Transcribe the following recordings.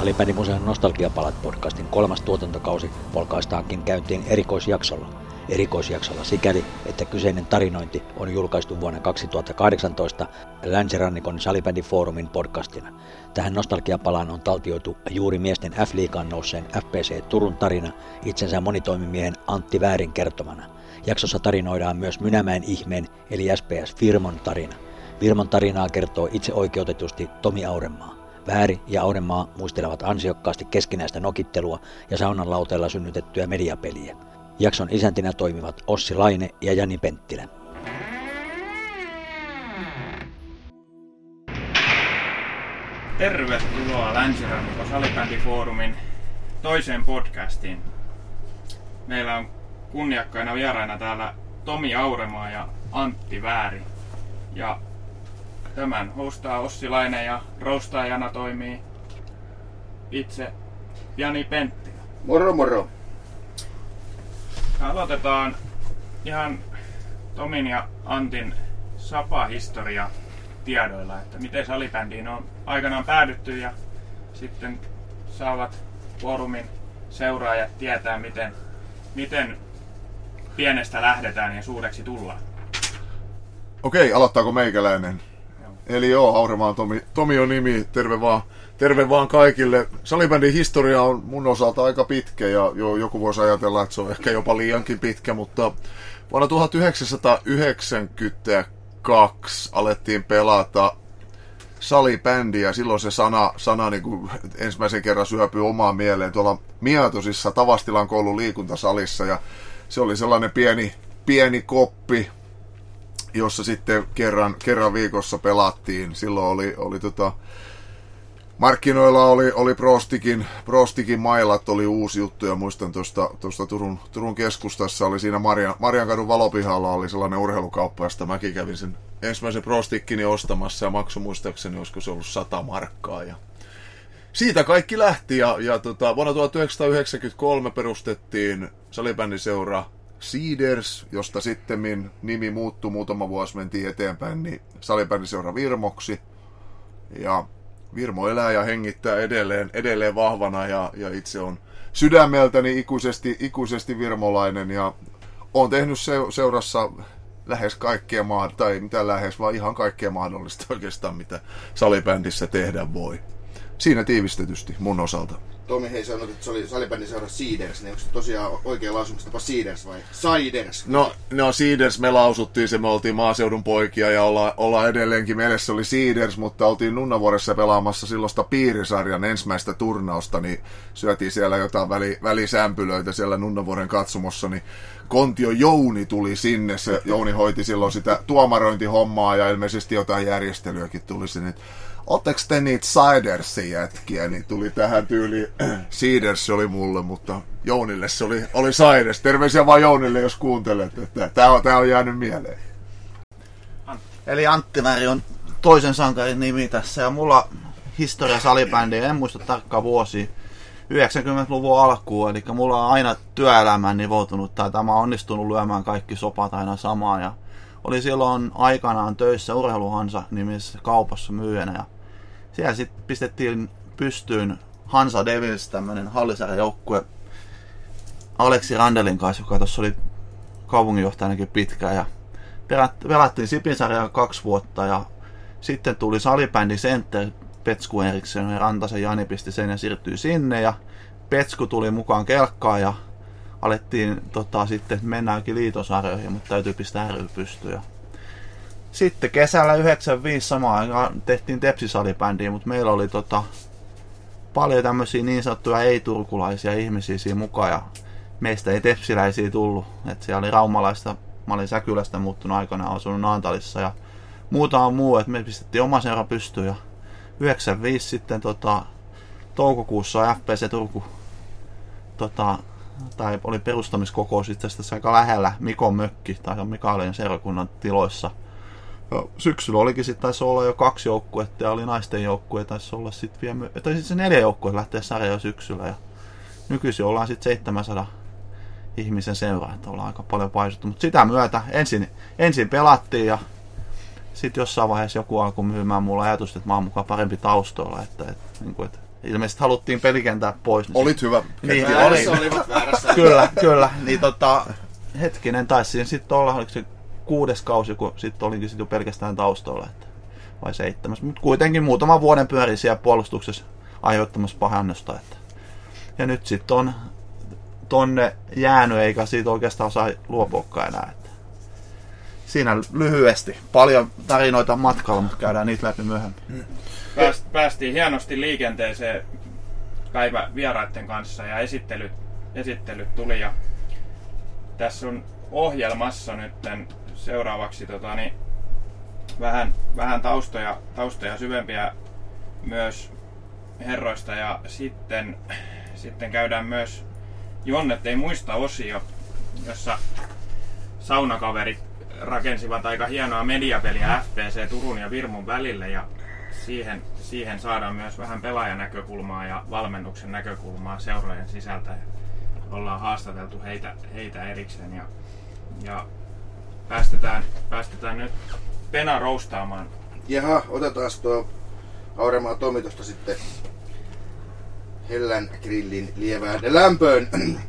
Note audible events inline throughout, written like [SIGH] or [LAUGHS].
Salibändimuseon Nostalgiapalat podcastin kolmas tuotantokausi polkaistaankin käyntiin erikoisjaksolla. Erikoisjaksolla sikäli, että kyseinen tarinointi on julkaistu vuonna 2018 Länsirannikon Salibändifoorumin podcastina. Tähän nostalgiapalaan on taltioitu juuri miesten F-liigaan nousseen FPC Turun tarina itsensä monitoimimiehen Antti Väärin kertomana. Jaksossa tarinoidaan myös Mynämäen ihmeen eli SPS Firmon tarina. Firmon tarinaa kertoo itse oikeutetusti Tomi Auremaa. Vääri ja Auremaa muistelevat ansiokkaasti keskinäistä nokittelua ja saunan lauteella synnytettyä mediapeliä. Jakson isäntinä toimivat Ossi Laine ja Jani Penttilä. Tervetuloa Länsirannikon salibändifoorumin toiseen podcastiin. Meillä on kunniakkaina vieraina täällä Tomi Auremaa ja Antti Vääri. Ja tämän hostaa Ossi Laine ja roustajana toimii itse Jani Penttilä. Moro moro. Aloitetaan ihan Tomin ja Antin Sapa-historia tiedoilla, että miten salibändiin on aikanaan päädytty ja sitten saavat foorumin seuraajat tietää, miten, miten pienestä lähdetään ja suureksi tullaan. Okei, aloittaako meikäläinen? Eli joo, Auremaan Tomi, Tomi on nimi, terve vaan, terve vaan kaikille. Salibändin historia on mun osalta aika pitkä ja jo, joku voisi ajatella, että se on ehkä jopa liiankin pitkä, mutta vuonna 1992 alettiin pelata salibändiä. Silloin se sana, sana niin kuin ensimmäisen kerran syöpyi omaan mieleen tuolla Miatosissa Tavastilan koulun liikuntasalissa. Ja se oli sellainen pieni, pieni koppi, jossa sitten kerran, kerran viikossa pelattiin. Silloin oli, oli tota, markkinoilla oli, oli Prostikin, Prostikin mailat, oli uusi juttu ja muistan tuosta, tuosta Turun, Turun keskustassa oli siinä Marian, Mariankadun valopihalla oli sellainen urheilukauppa, josta mäkin kävin sen ensimmäisen Prostikkini ostamassa ja maksu muistaakseni se ollut 100 markkaa ja siitä kaikki lähti ja, ja tota, vuonna 1993 perustettiin salibändiseura Seeders, josta sitten nimi muuttui muutama vuosi, mentiin eteenpäin, niin salibändiseura Virmoksi. Ja Virmo elää ja hengittää edelleen, edelleen vahvana ja, ja itse on sydämeltäni ikuisesti, ikuisesti virmolainen ja on tehnyt se, seurassa lähes kaikkea maa, tai mitä lähes, vaan ihan kaikkea mahdollista oikeastaan, mitä salibändissä tehdä voi. Siinä tiivistetysti mun osalta. Tomi hei sanoi, että se oli salibändin seura Seeders, niin onko se tosiaan oikea lausumistapa Seeders vai Siders? No, no Seeders me lausuttiin se, me oltiin maaseudun poikia ja olla, ollaan edelleenkin. Mielessä oli Seeders, mutta oltiin Nunnavuoressa pelaamassa silloista piirisarjan ensimmäistä turnausta, niin syötiin siellä jotain väli, välisämpylöitä siellä Nunnavuoren katsomossa, niin Kontio Jouni tuli sinne. Se Jouni hoiti silloin sitä tuomarointihommaa ja ilmeisesti jotain järjestelyäkin tuli sinne. Oletteko te niitä Sidersin jätkiä, niin tuli tähän tyyli [CLEARS THROAT] Seeders oli mulle, mutta Jounille se oli, oli Siders. Terveisiä vaan Jounille, jos kuuntelet, että tämä on, tää on jäänyt mieleen. Eli Antti Väri on toisen sankarin nimi tässä ja mulla historia salibändiä, en muista tarkkaan vuosi 90-luvun alkuun, eli mulla on aina työelämään nivoutunut tai tämä on onnistunut lyömään kaikki sopat aina samaan ja oli silloin aikanaan töissä Urheiluhansa nimisessä kaupassa myyjänä ja siellä sitten pistettiin pystyyn Hansa Devils, tämmönen hallisarjan joukkue Aleksi Randelin kanssa, joka tuossa oli kaupunginjohtajanakin pitkään ja pelat- pelattiin Sipinsarjaa kaksi vuotta ja sitten tuli salibändi Center Petsku Eriksen ja Rantasen Jani pisti sen ja siirtyi sinne ja Petsku tuli mukaan kelkkaan ja alettiin tota, sitten, mennäänkin liitosarjoihin, mutta täytyy pistää ry pystyyn. Ja Sitten kesällä 95 samaan aikaan tehtiin tepsisalibändiä, mutta meillä oli tota, paljon tämmöisiä niin sanottuja ei-turkulaisia ihmisiä siinä mukaan ja meistä ei tepsiläisiä tullut. Et siellä oli raumalaista, mä olin Säkylästä muuttunut aikana asunut Naantalissa ja muutama muu, että me pistettiin oma seura pystyyn ja 95 sitten tota, toukokuussa FPC Turku tota, tai oli perustamiskokous itse asiassa aika lähellä Mikon mökki, tai on Mikaelin seurakunnan tiloissa. Ja syksyllä olikin sitten taisi olla jo kaksi joukkuetta ja oli naisten joukkue, taisi olla sitten vielä, my- tai sitten se neljä joukkuetta lähtee sarjaan jo syksyllä ja nykyisin ollaan sitten 700 ihmisen seuraa, että ollaan aika paljon paisuttu, mutta sitä myötä ensin, ensin pelattiin ja sitten jossain vaiheessa joku alkoi myymään mulle ajatusta, että mä oon mukaan parempi taustoilla, että, että, niin kuin, että ilmeisesti haluttiin pelikentää pois. Niin Olit hyvä. Niin, oli. Olivat väärässä. Kyllä, kyllä. Niin tota, hetkinen, taisi sitten olla, oliko se kuudes kausi, kun sitten olinkin sitten jo pelkästään taustalla, että, vai seitsemäs. Mutta kuitenkin muutaman vuoden pyörin siellä puolustuksessa aiheuttamassa pahannusta. Että. Ja nyt sitten on tonne jäänyt, eikä siitä oikeastaan saa luopuakaan enää. Että. Siinä lyhyesti. Paljon tarinoita matkalla, mutta käydään niitä läpi myöhemmin. Pääst, päästiin hienosti liikenteeseen päivä vieraiden kanssa ja esittelyt, esittelyt tuli. Ja tässä on ohjelmassa nyt seuraavaksi tota, niin, vähän, vähän taustoja, taustoja syvempiä myös herroista ja sitten, sitten käydään myös Jonnet ei muista osio, jossa saunakaverit rakensivat aika hienoa mediapeliä FPC Turun ja Virmun välille ja siihen, siihen saadaan myös vähän pelaajan näkökulmaa ja valmennuksen näkökulmaa seurojen sisältä. Ja ollaan haastateltu heitä, heitä erikseen ja, ja päästetään, päästetään nyt Pena roustaamaan. Jaha, otetaan tuo Auremaa Tomi tosta sitten Hellän grillin lievään lämpöön. [CLEARS THROAT]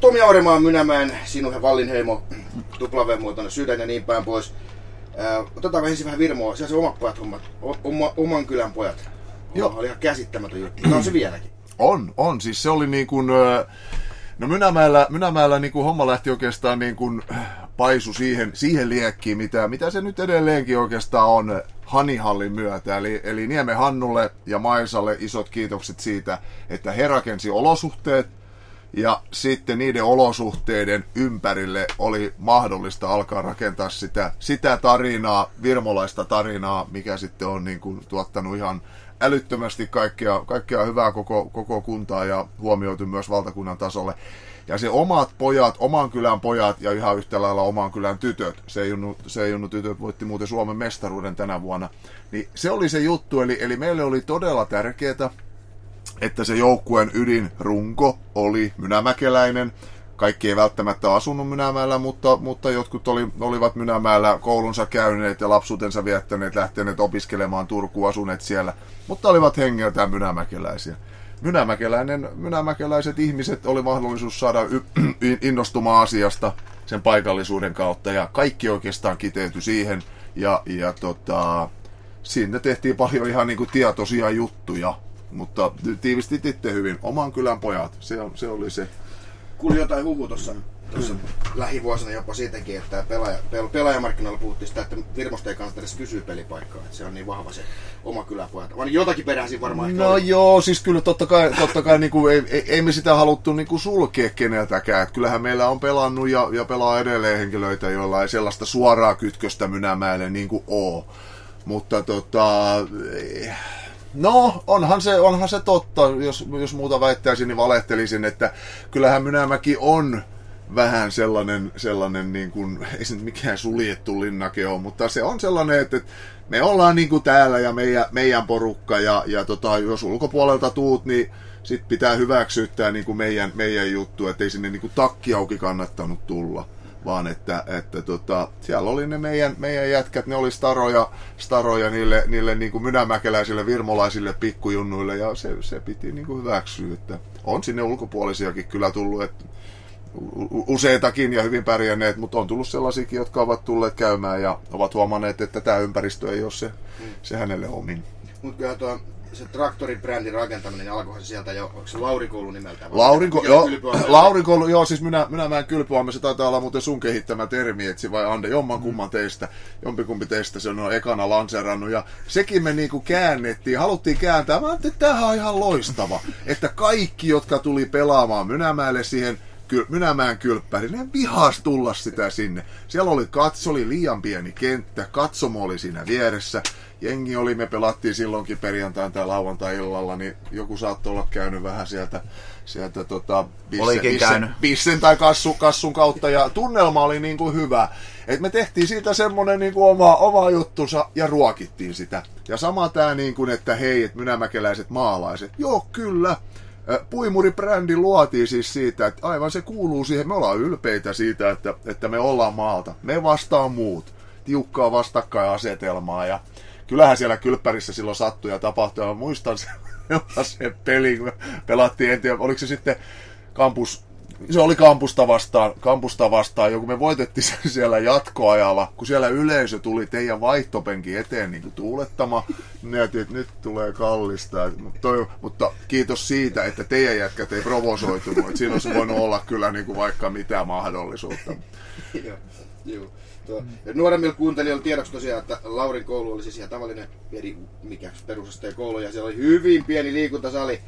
Tomi Auremaa Mynämäen, Sinuhe Vallinheimo, tuplavemuotoinen sydän ja niin päin pois. Ö, Otetaanko ensin vähän Virmoa, siellä se omat pojat hommat, o- oma, oman kylän pojat. Joo. Oli ihan käsittämätön juttu. No on se vieläkin. On, on. Siis se oli niin kuin, ö, no Mynämäellä, Mynämäellä niin kuin homma lähti oikeastaan niin kuin paisu siihen, siihen liekkiin, mitä, mitä se nyt edelleenkin oikeastaan on Hanihallin myötä. Eli, eli Niemen Hannulle ja Maisalle isot kiitokset siitä, että he rakensi olosuhteet, ja sitten niiden olosuhteiden ympärille oli mahdollista alkaa rakentaa sitä, sitä tarinaa, virmolaista tarinaa, mikä sitten on niin kuin tuottanut ihan älyttömästi kaikkea, kaikkea hyvää koko, koko kuntaa ja huomioitu myös valtakunnan tasolle. Ja se omat pojat, oman kylän pojat ja ihan yhtä lailla oman kylän tytöt, se junnu, se junnu tytöt voitti muuten Suomen mestaruuden tänä vuonna, niin se oli se juttu, eli, eli meille oli todella tärkeää, että se joukkueen ydinrunko oli mynämäkeläinen. Kaikki ei välttämättä asunut Mynämäellä, mutta, mutta jotkut oli, olivat Mynämäellä koulunsa käyneet ja lapsuutensa viettäneet, lähteneet opiskelemaan Turkuun, asuneet siellä, mutta olivat hengeltään mynämäkeläisiä. Mynämäkeläinen, mynämäkeläiset ihmiset oli mahdollisuus saada y- [CLEARS THROAT] innostumaan asiasta sen paikallisuuden kautta ja kaikki oikeastaan kiteytyi siihen ja, ja tota, siinä tehtiin paljon ihan niin kuin tietoisia juttuja, mutta tiivistit itse hyvin. Oman kylän pojat, se, se oli se. Kuulin jotain huhu tuossa tuossa lähivuosina jopa siitäkin, että pelaaja, pel, pelaajamarkkinoilla puhuttiin sitä, että Virmosta ei kannata edes kysyä pelipaikkaa, että se on niin vahva se oma kyläpojat. Vaan jotakin perää siinä varmaan No oli. joo, siis kyllä totta kai, totta kai niin kuin, ei, ei, ei, me sitä haluttu niin kuin sulkea keneltäkään. Kyllähän meillä on pelannut ja, ja pelaa edelleen henkilöitä, joilla ei sellaista suoraa kytköstä Mynämäelle niin kuin oo. Mutta tota, no onhan se, onhan se totta, jos, jos muuta väittäisin, niin valehtelisin, että kyllähän Mynämäki on vähän sellainen, sellainen niin kuin, ei se mikään suljettu linnake ole, mutta se on sellainen, että että me ollaan niin kuin täällä ja meidän, meidän porukka ja, ja tota, jos ulkopuolelta tuut, niin sit pitää hyväksyä tämä niin kuin meidän, meidän juttu, että ei sinne niin kuin takki auki kannattanut tulla vaan että, että tota, siellä oli ne meidän, meidän jätkät, ne oli staroja, staroja niille, niille niin kuin mynämäkeläisille, virmolaisille pikkujunnuille ja se, se piti niin kuin hyväksyä, että on sinne ulkopuolisiakin kyllä tullut, että useitakin ja hyvin pärjänneet, mutta on tullut sellaisiakin, jotka ovat tulleet käymään ja ovat huomanneet, että tämä ympäristö ei ole se, se hänelle omin. Mutta kyllä tuo se traktoribrändin rakentaminen, niin alkoihan se sieltä jo, onko se Laurikoulu nimeltään? Laurinko, joo? Laurinko, joo, siis minä, minä kylpyamma, se taitaa olla muuten sun kehittämä termi, etsi vai Ande, jomman kumman teistä, jompikumpi teistä se on ekana lanseerannut, ja sekin me niinku käännettiin, haluttiin kääntää, mä ajattelin, että tämähän on ihan loistava, että kaikki, jotka tuli pelaamaan Mynämäelle siihen kyl, Mynämään kylppäri, ne vihas tulla sitä sinne. Siellä oli katso, oli liian pieni kenttä, katsomo oli siinä vieressä, jengi oli, me pelattiin silloinkin perjantain tai lauantai-illalla, niin joku saattoi olla käynyt vähän sieltä, sieltä tota, bisse, Olikin bisse, käynyt. bissen tai kassu, kassun kautta ja tunnelma oli niin kuin hyvä. Et me tehtiin siitä semmonen niin kuin oma, oma juttunsa ja ruokittiin sitä. Ja sama tää niin kuin, että hei, että mynämäkeläiset maalaiset. Joo, kyllä. Puimuri-brändi luotiin siis siitä, että aivan se kuuluu siihen. Me ollaan ylpeitä siitä, että, että me ollaan maalta. Me vastaan muut. Tiukkaa vastakkainasetelmaa ja kyllähän siellä kylppärissä silloin sattui ja tapahtui. Ja muistan [LAUGHS] sen pelin, kun me pelattiin, en tiedä, oliko se sitten kampus, se oli kampusta vastaan, kampusta vastaan, joku me voitettiin siellä jatkoajalla, kun siellä yleisö tuli teidän vaihtopenkin eteen niin kuin tuulettama, mietin, että nyt tulee kallista. Mutta, toi, mutta kiitos siitä, että teidän jätkät ei provosoitunut, että siinä olisi voinut olla kyllä niin kuin vaikka mitä mahdollisuutta. Ja nuoremmilla kuuntelijoilla tiedoksi tosiaan, että Laurin koulu oli siis ihan tavallinen eri, mikä perusasteen koulu, ja siellä oli hyvin pieni liikuntasali.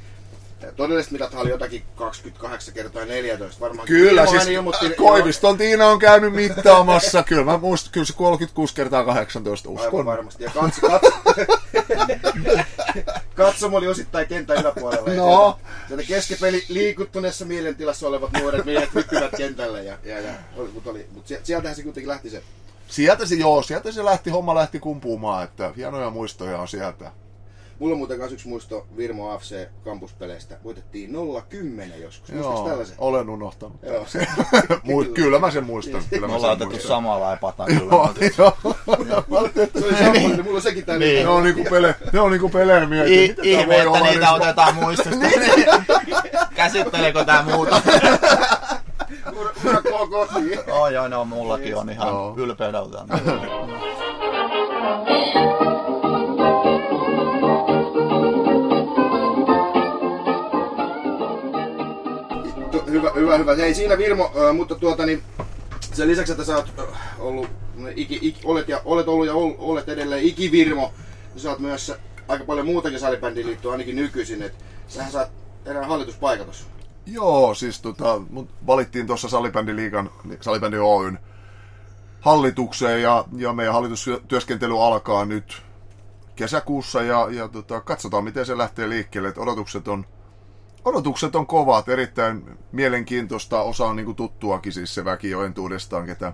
Ja Todelliset mitat oli jotakin 28 kertaa 14. Varmaan Kyllä, Timo siis ilmoitti- Koiviston Tiina on käynyt mittaamassa. [LAUGHS] Kyllä mä muistan, kyllä se 36 kertaa 18 Aivan uskon. varmasti. Ja katso, katso, [LAUGHS] katsomo oli osittain kentän yläpuolella. No. Sieltä, keskipeli liikuttuneessa mielentilassa olevat nuoret miehet hyppivät kentälle. Ja, ja, ja, mutta oli, mutta sie- sieltähän se kuitenkin lähti se. Sieltä se, joo, sieltä se lähti, homma lähti kumpuumaan, että hienoja muistoja on sieltä. Mulla on muuten kanssa yksi muisto Virmo AFC kampuspeleistä. Voitettiin 0-10 joskus. Muistatko Joo, tällaisen? olen unohtanut. Joo. [LAUGHS] Mu- kyllä mä sen muistan. Kyllä Me mä ollaan otettu ja patan Joo, joo. [LAUGHS] Se oli semmoinen, mulla on sekin täällä. Niin. Ne on niinku pele, ne on niinku pelejä mietin. Ihme, että niitä otetaan muistosta. [LAUGHS] Käsitteleekö tää muuta? Ura, ura koo kotiin. Oh, joo, no mullakin on ihan Joo. Hyvä, hyvä, hyvä. Hei siinä Virmo, mutta tuota niin, sen lisäksi, että sä oot ollut, iki, iki, olet, ja, olet ollut ja ol- olet edelleen ikivirmo, niin sä oot myös aika paljon muutakin salibändiin liittyy ainakin nykyisin, että sähän saat erään hallituspaikan tossa. Joo, siis tota, mut valittiin tuossa Salibändiliigan, Salibändi Oyn hallitukseen ja, ja meidän hallitustyöskentely alkaa nyt kesäkuussa ja, ja tota, katsotaan miten se lähtee liikkeelle. Et odotukset on, odotukset on kovat, erittäin mielenkiintoista, osa on niinku tuttuakin siis se väki jo entuudestaan, ketä,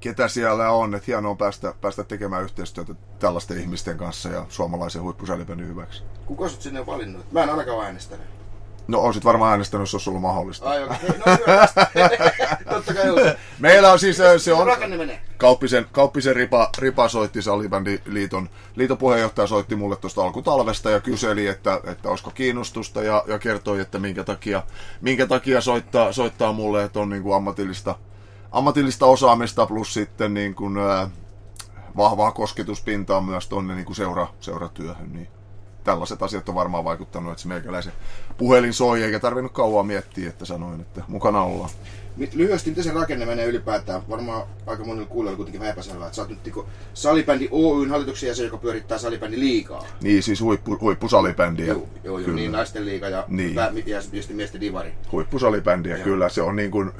ketä siellä on. Et hienoa päästä, päästä tekemään yhteistyötä tällaisten ihmisten kanssa ja suomalaisen huippusalibändin hyväksi. Kuka sut sinne valinnut? Mä en ainakaan äänestänyt. No, olisit varmaan äänestänyt, jos olisi ollut mahdollista. Ai okei, okay. no hyvä. [LAUGHS] Totta kai on. Meillä on siis, se on. Kauppisen, Kauppisen Ripa, Ripa soitti Salibändiliiton liiton puheenjohtaja soitti mulle tuosta alkutalvesta ja kyseli, että, että olisiko kiinnostusta ja, ja kertoi, että minkä takia, minkä takia soittaa, soittaa mulle, että on niin kuin ammatillista, ammatillista osaamista plus sitten niin kuin, ää, vahvaa kosketuspintaa myös tuonne niin seura, seuratyöhön. Niin tällaiset asiat on varmaan vaikuttanut, että se meikäläisen puhelin soi, eikä tarvinnut kauan miettiä, että sanoin, että mukana ollaan. Lyhyesti, miten se rakenne menee ylipäätään? Varmaan aika monilla kuulijoilla kuitenkin vähän epäselvää, että sä oot nyt niinku Salibändi Oyn hallituksen jäsen, joka pyörittää Salibändi liigaa. Niin, siis huippu, huippusalibändiä. Joo, joo, joo niin naisten liiga ja, Niin. pää- ja tietysti miesten divari. huippusalibändiä, Joo. kyllä. Se on niin kuin,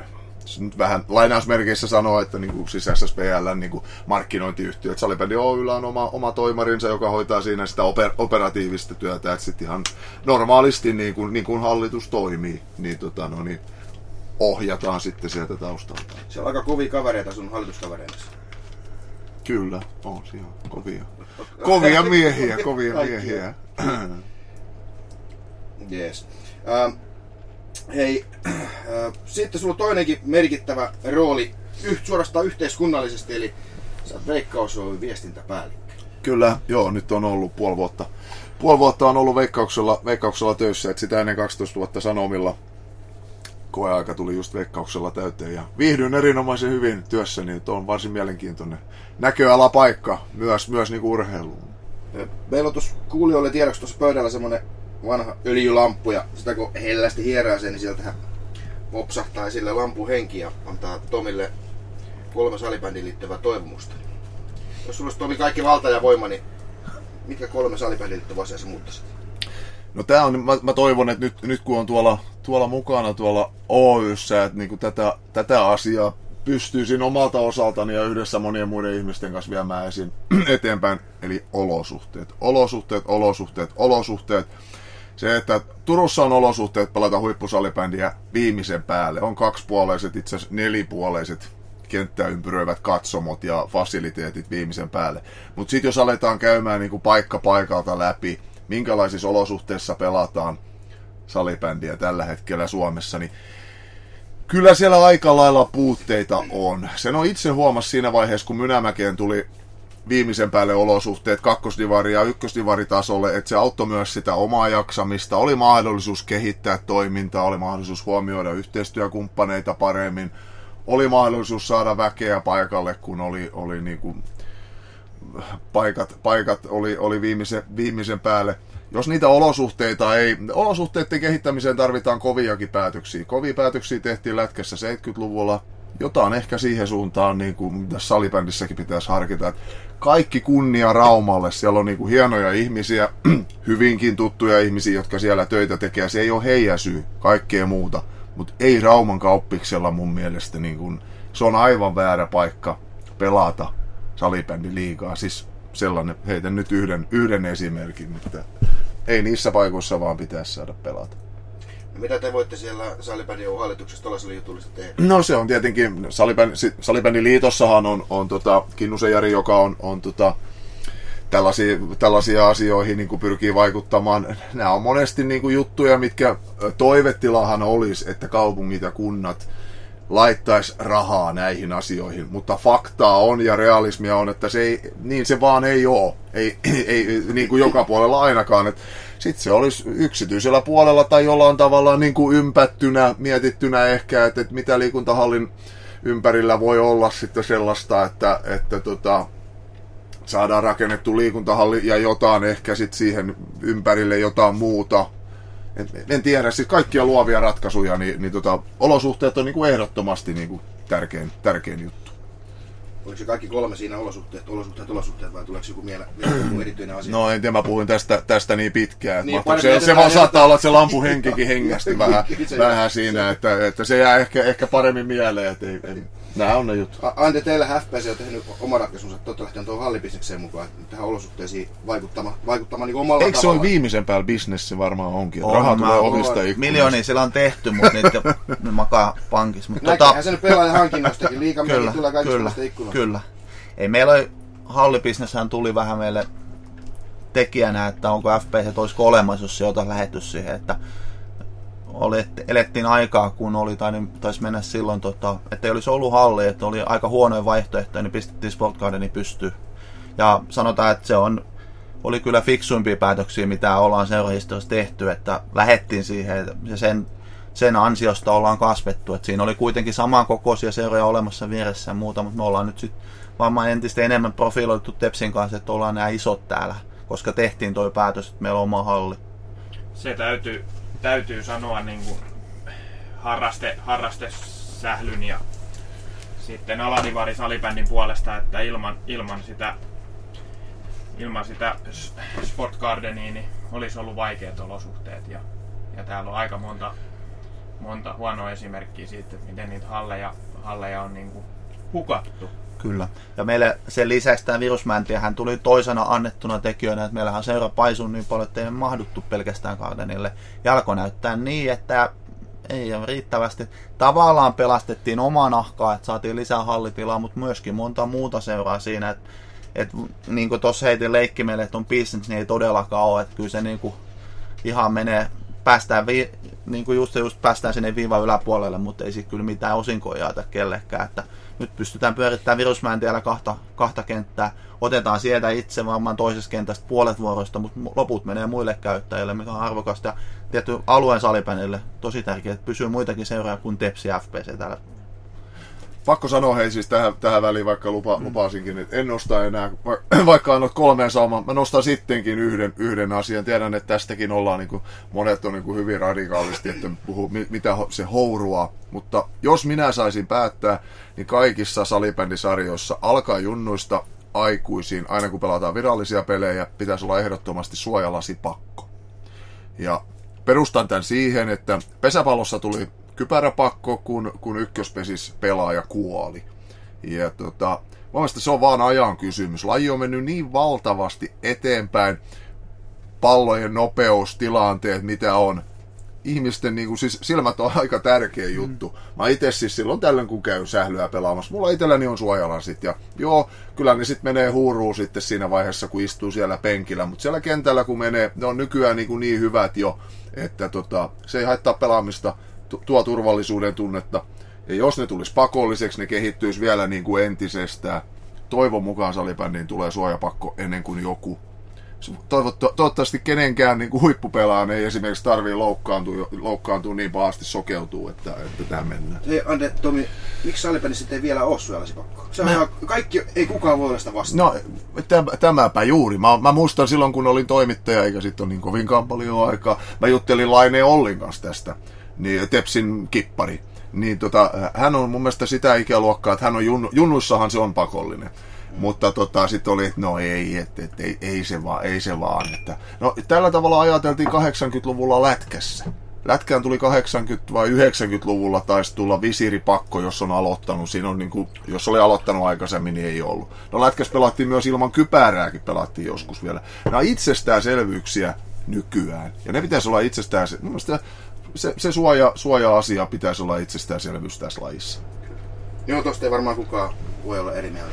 se nyt vähän lainausmerkeissä sanoo, että niin kuin siis SSPL niin kuin markkinointiyhtiö. Että Salibändi Oyllä on oma, oma toimarinsa, joka hoitaa siinä sitä oper, operatiivista työtä, että sitten ihan normaalisti niin kuin, niin kuin hallitus toimii, niin, tota, no, niin ohjataan sitten sieltä taustalta. Se on aika kovia kavereita sun hallituskavereina. Kyllä, on siellä kovia. Kovia miehiä, kovia miehiä. Jees. Ähm, hei, [CLEARS THROAT] äh, sitten sulla on toinenkin merkittävä rooli yh, suorastaan yhteiskunnallisesti, eli sä oot Veikkaus Oyn viestintäpäällikkö. Kyllä, joo, nyt on ollut puoli vuotta. Puoli vuotta on ollut veikkauksella, veikkauksella töissä, että sitä ennen 12 vuotta Sanomilla koeaika tuli just veikkauksella täyteen ja viihdyin erinomaisen hyvin työssäni, että on varsin mielenkiintoinen näköalapaikka myös, myös niin urheiluun. Meillä on tuossa kuulijoille tiedoksi tuossa pöydällä semmonen vanha öljylamppu ja sitä kun hellästi hierää sen, niin sieltähän popsahtaa esille lampun henki ja antaa Tomille kolme salibändiin liittyvää toivomusta. Jos sulla olisi Tomi kaikki valta ja voima, niin mitkä kolme salibändiin liittyvää asiaa sä muuttaisit? No tää on, mä, mä toivon, että nyt, nyt kun on tuolla, tuolla mukana tuolla Oyssä, että niinku tätä, tätä asiaa pystyisin omalta osaltani ja yhdessä monien muiden ihmisten kanssa viemään esiin [CLEARS THROAT] eteenpäin, eli olosuhteet. Olosuhteet, olosuhteet, olosuhteet. Se, että Turussa on olosuhteet pelata huippusalibändiä viimeisen päälle. On kaksipuoleiset, itse asiassa nelipuoleiset kenttää ympyröivät katsomot ja fasiliteetit viimeisen päälle. Mutta sitten jos aletaan käymään niinku paikka paikalta läpi, minkälaisissa olosuhteissa pelataan salibändiä tällä hetkellä Suomessa, niin kyllä siellä aika lailla puutteita on. Sen on itse huomasi siinä vaiheessa, kun Mynämäkeen tuli viimeisen päälle olosuhteet kakkosdivari ja ykkösdivaritasolle, että se auttoi myös sitä omaa jaksamista, oli mahdollisuus kehittää toimintaa, oli mahdollisuus huomioida yhteistyökumppaneita paremmin, oli mahdollisuus saada väkeä paikalle, kun oli, oli niin kuin paikat, paikat oli, oli viimeisen, viimeisen päälle. Jos niitä olosuhteita ei, olosuhteiden kehittämiseen tarvitaan koviakin päätöksiä. Kovia päätöksiä tehtiin lätkässä 70-luvulla, jotain ehkä siihen suuntaan, niin kuin tässä salibändissäkin pitäisi harkita. Että kaikki kunnia Raumalle, siellä on niin kuin hienoja ihmisiä, [CLEARS THROAT] hyvinkin tuttuja ihmisiä, jotka siellä töitä tekee. Se ei ole heidän syy, kaikkea muuta. Mutta ei Rauman kauppiksella mun mielestä, niin kuin, se on aivan väärä paikka pelata salibändi liikaa. Siis sellainen, heitän nyt yhden, yhden esimerkin, että ei niissä paikoissa vaan pitäisi saada pelata. Mitä te voitte siellä salibändin hallituksessa tuollaisella jutullista tehdä? No se on tietenkin, salibändin liitossahan on, on tota, Kinnusen Jari, joka on, on tota, tällaisia, tällaisia asioihin niin kuin pyrkii vaikuttamaan. Nämä on monesti niin kuin juttuja, mitkä toivetilahan olisi, että kaupungit ja kunnat laittaisi rahaa näihin asioihin, mutta faktaa on ja realismia on, että se ei, niin se vaan ei ole, ei, ei niin kuin joka puolella ainakaan. Sitten se olisi yksityisellä puolella tai jollain tavalla niin kuin ympättynä, mietittynä ehkä, että, että mitä liikuntahallin ympärillä voi olla sitten sellaista, että, että tota, saadaan rakennettu liikuntahalli ja jotain ehkä sitten siihen ympärille jotain muuta, en, en tiedä, siis kaikkia luovia ratkaisuja, niin, niin tota, olosuhteet on niin kuin ehdottomasti niin kuin tärkein, tärkein juttu. Oliko se kaikki kolme siinä olosuhteet, olosuhteet, olosuhteet vai tuleeko joku vielä joku erityinen asia? No en tiedä, mä puhuin tästä, tästä niin pitkään. Niin, se, se vaan saattaa olla, että se lampuhenkikin [LAUGHS] hengästi vähän, vähän siinä, että, että se jää ehkä, ehkä paremmin mieleen. Että ei, ei, Nämä on ne jutut. Ante, teillä FPC on tehnyt oma ratkaisunsa, että olette lähtenyt tuohon hallibisnekseen mukaan, tähän olosuhteisiin vaikuttamaan, vaikuttamaan niin omalla Eikö tavalla. se ole viimeisen päällä bisnessi varmaan onkin? On, Raha tulee ovista. Miljoonia siellä on tehty, mutta niitä [LAUGHS] ne makaa pankissa. Mutta Näkehän tota... se nyt pelaajan hankinnostakin, liikaa kyllä, tulee kaikista kyllä, ikkunasta. Kyllä. Ei meillä oli, hallibisneshän tuli vähän meille tekijänä, että onko FPC, olisiko olemassa, jos se oltaisiin lähetty siihen, että oli, että elettiin aikaa, kun oli, tai niin taisi mennä silloin, tota, että ei olisi ollut halli, että oli aika huonoja vaihtoehtoja, niin pistettiin Sport Gardeni pystyyn. Ja sanotaan, että se on, oli kyllä fiksuimpia päätöksiä, mitä ollaan seurahistoriassa tehty, että lähettiin siihen, ja sen, sen ansiosta ollaan kasvettu. Että siinä oli kuitenkin samankokoisia seuroja olemassa vieressä ja muuta, mutta me ollaan nyt sitten varmaan entistä enemmän profiloitu Tepsin kanssa, että ollaan nämä isot täällä, koska tehtiin tuo päätös, että meillä on oma halli. Se täytyy, täytyy sanoa niin kuin harraste, harrastesählyn ja sitten Aladivari salibändin puolesta, että ilman, ilman sitä ilman sitä Sport Gardenia niin olisi ollut vaikeat olosuhteet ja, ja täällä on aika monta, monta huonoa esimerkkiä siitä, että miten niitä halleja, halleja on niin kuin hukattu. Kyllä. Ja meille sen lisäksi tämä hän tuli toisena annettuna tekijöinä, että meillähän seura paisuu niin paljon, että ei mahduttu pelkästään Gardenille. Jalko näyttää niin, että ei ole riittävästi. Tavallaan pelastettiin omaa nahkaa, että saatiin lisää hallitilaa, mutta myöskin monta muuta seuraa siinä, että et, niin kuin tuossa heitin leikki meille, että on business, niin ei todellakaan ole. Että kyllä se niin kuin ihan menee, päästään, vi, niin kuin just, just päästään sinne viivan yläpuolelle, mutta ei sitten kyllä mitään osinkoja jaeta kellekään. Että nyt pystytään pyörittämään virusmääntiellä kahta, kahta kenttää. Otetaan sieltä itse varmaan toisesta kentästä puolet vuoroista, mutta loput menee muille käyttäjille, mikä on arvokasta. Ja tietty alueen salipänille tosi tärkeää, että pysyy muitakin seuraajia kuin Tepsi FPC täällä pakko sanoa hei siis tähän, tähän väliin, vaikka lupa, mm. lupasinkin, että en nosta enää, [CLEARS THROAT] vaikka annot kolmeen saamaan, mä nostan sittenkin yhden, yhden asian. Tiedän, että tästäkin ollaan, niin kuin, monet on niin kuin hyvin radikaalisti, että puhuu, mitä se hourua. Mutta jos minä saisin päättää, niin kaikissa salibändisarjoissa alkaa junnuista aikuisiin, aina kun pelataan virallisia pelejä, pitäisi olla ehdottomasti suojalasipakko. Ja perustan tämän siihen, että pesäpallossa tuli kypäräpakko, kun, kun ykköspesis pelaaja kuoli. Ja tota, mielestäni se on vaan ajan kysymys. Laji on mennyt niin valtavasti eteenpäin, pallojen nopeus, tilanteet, mitä on. Ihmisten niin kuin, siis silmät on [LAUGHS] aika tärkeä juttu. Mm. Mä itse siis silloin tällöin, kun käyn sählyä pelaamassa, mulla itselläni on suojalasit. Ja joo, kyllä ne sitten menee huuruun sitten siinä vaiheessa, kun istuu siellä penkillä. Mutta siellä kentällä, kun menee, ne on nykyään niin, kuin niin hyvät jo, että tota, se ei haittaa pelaamista tuo turvallisuuden tunnetta. Ja jos ne tulisi pakolliseksi, ne kehittyisi vielä niin kuin entisestään. toivon mukaan salibändiin tulee suojapakko ennen kuin joku toivottavasti kenenkään niin kuin huippupelaajan ei esimerkiksi tarvii loukkaantua, loukkaantua niin pahasti sokeutuu, että, että tämä mennään. Hei Ande, Tomi, miksi salibändissä sitten ei vielä ole suojalasipakkoa? Se on ihan, kaikki, ei kukaan voi olla sitä vastaan. No, täm, tämäpä juuri. Mä, mä muistan silloin, kun olin toimittaja, eikä sitten ole niin kovinkaan paljon aikaa. Mä juttelin Laineen Ollin kanssa tästä, niin Tepsin kippari. Niin tota, hän on mun mielestä sitä ikäluokkaa, että hän on jun, junnuissahan se on pakollinen. Mutta tota, sitten oli, että no ei, et, et, ei, ei, se vaan, ei se vaan. Että, no, tällä tavalla ajateltiin 80-luvulla lätkässä. Lätkään tuli 80- vai 90-luvulla taisi tulla visiripakko, jos on aloittanut. Siinä on niin kuin, jos oli aloittanut aikaisemmin, niin ei ollut. No lätkässä pelattiin myös ilman kypärääkin, pelattiin joskus vielä. Nämä on itsestäänselvyyksiä nykyään. Ja ne pitäisi olla itsestään... Mun se, se suoja, suoja-asia pitäisi olla itsestäänselvyys tässä lajissa. Joo, tosta ei varmaan kukaan voi olla eri mieltä.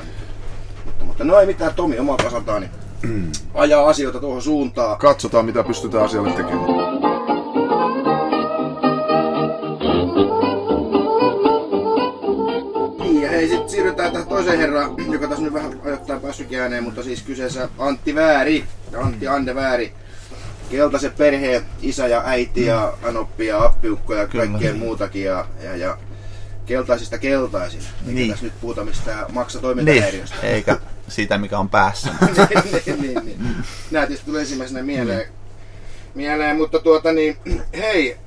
Mutta, mutta no ei mitään, Tomi omalta osaltaan niin ajaa asioita tuohon suuntaan. Katsotaan, mitä pystytään asialle tekemään. Niin, hei, sitten siirrytään tähän toiseen herraan, joka tässä nyt vähän ajoittain päässyt ääneen, mutta siis kyseessä Antti Vääri, Antti Ande Vääri. Keltaisen perheen isä ja äiti ja anoppi ja appiukko ja kaikkea muutakin. Ja, ja, ja keltaisista keltaisin. Eikä niin. tässä nyt puhuta mistään maksatoimintahäiriöstä. Niin, eikä siitä, mikä on päässä. [LAUGHS] niin, niin, niin. Nämä tietysti tulee ensimmäisenä mieleen. Mm. mieleen mutta tuota niin, [CLEARS THROAT] hei,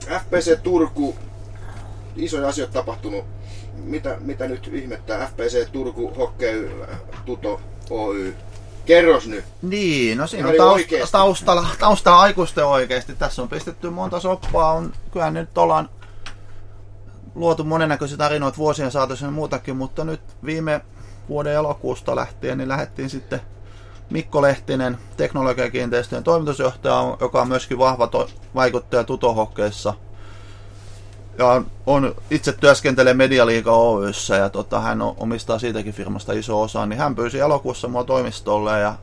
FPC Turku, isoja asioita tapahtunut. Mitä, mitä nyt ihmettää FPC Turku Hockey Tuto Oy? Kerros nyt. Niin, no siinä on taust- taustalla, taustalla aikuisten oikeasti. Tässä on pistetty monta soppaa. On, kyllä nyt ollaan luotu monennäköisiä tarinoita vuosien saatossa ja muutakin, mutta nyt viime vuoden elokuusta lähtien niin lähdettiin sitten Mikko Lehtinen, teknologiakiinteistöjen toimitusjohtaja, joka on myöskin vahva to- vaikuttaja tutohokkeissa. Ja on, itse työskentelee Medialiiga Oyssä ja tota, hän omistaa siitäkin firmasta iso osa, niin hän pyysi elokuussa mua toimistolle ja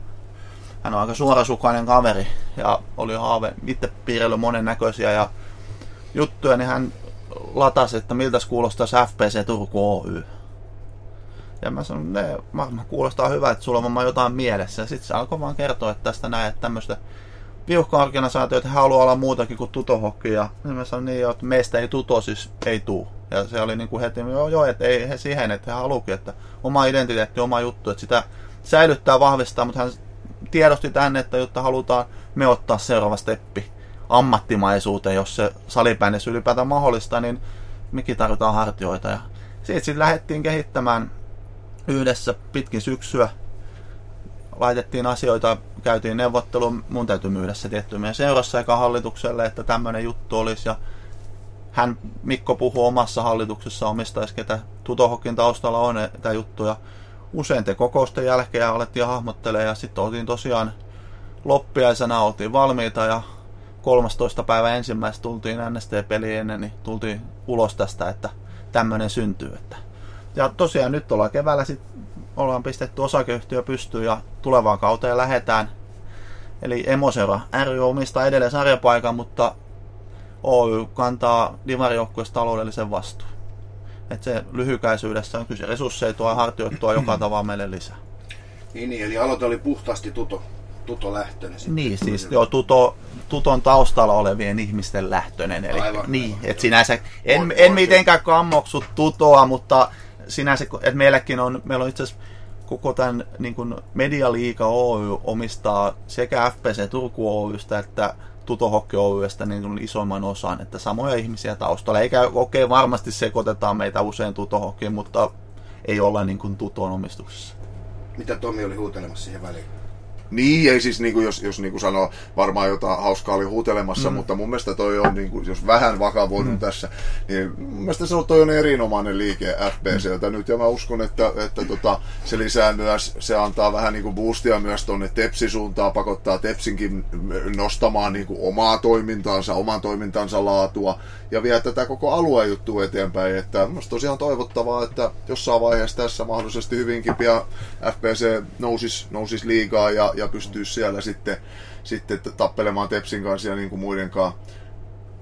hän on aika suorasukainen kaveri ja oli haave itse piirrellyt monennäköisiä ja juttuja, niin hän latasi, että miltä kuulostaisi FPC Turku Oy. Ja mä sanoin, ne varmaan kuulostaa hyvä, että sulla on jotain mielessä. Ja sitten se alkoi vaan kertoa, että tästä näin, että tämmöistä viuhka-organisaatioita hän haluaa olla muutakin kuin tutohokki. Ja mä sanoin niin, että meistä ei tuto siis ei tuu. Ja se oli niin kuin heti, joo, joo että ei he siihen, että he haluukin, että oma identiteetti, oma juttu, että sitä säilyttää, vahvistaa, mutta hän tiedosti tänne, että jotta halutaan me ottaa seuraava steppi ammattimaisuuteen, jos se salibändissä ylipäätään mahdollista, niin mikin tarvitaan hartioita. Ja siitä sitten lähdettiin kehittämään yhdessä pitkin syksyä. Laitettiin asioita, käytiin neuvottelun, mun täytyy myydä se tietty meidän seurassa eikä hallitukselle, että tämmöinen juttu olisi. Ja hän, Mikko puhuu omassa hallituksessa omistaisi, ketä Tutohokin taustalla on näitä juttuja. Usein te kokousten jälkeen alettiin hahmottelemaan ja sitten oltiin tosiaan loppiaisena oltiin valmiita ja 13. päivä ensimmäistä tultiin NST-peli ennen, niin tultiin ulos tästä, että tämmöinen syntyy. Että. Ja tosiaan nyt ollaan keväällä sit ollaan pistetty osakeyhtiö pystyyn ja tulevaan kauteen lähetään. Eli Emosera ry omistaa edelleen sarjapaikan, mutta Oy kantaa divarijoukkueesta taloudellisen vastuun. Et se lyhykäisyydessä on kyse resursseja hartioittua joka [CLEARS THROAT] tavalla meille lisää. Niin, niin, eli aloite oli puhtaasti tuto Tuto lähtöinen sitten. Niin, siis joo, Tuto, Tuton taustalla olevien ihmisten lähtöinen. Eli, Aivan, niin, aivan, että sinänsä, en, on, en on, mitenkään kammoksu Tutoa, mutta sinänsä, että meilläkin on, meillä on itse asiassa koko tämän niin kuin Medialiiga Oy omistaa sekä FPC Turku Oystä että Tuto Hockey Oystä niin kuin isoimman osan, että samoja ihmisiä taustalla. Eikä okei, okay, varmasti sekoitetaan meitä usein Tuto Hockeyin, mutta ei olla niin kuin Tuton omistuksessa. Mitä Tomi oli huutelemassa siihen väliin? Niin, ei siis niinku, jos, jos niinku sanoo, varmaan jotain hauskaa oli huutelemassa, mm. mutta mun mielestä toi on, niinku, jos vähän vakavoidun mm. tässä, niin mun mielestä se on, toi on erinomainen liike FPCltä mm. nyt, ja mä uskon, että, että tota, se lisää myös, se antaa vähän niinku boostia myös tonne Tepsi-suuntaan, pakottaa Tepsinkin nostamaan niinku omaa toimintaansa, oman toimintansa laatua, ja vie tätä koko alueen juttua eteenpäin, että mun tosiaan toivottavaa, että jossain vaiheessa tässä mahdollisesti hyvinkin pian FPC nousisi, nousisi liigaa ja, ja pystyisi siellä sitten, sitten tappelemaan Tepsin kanssa ja niin kuin muiden kanssa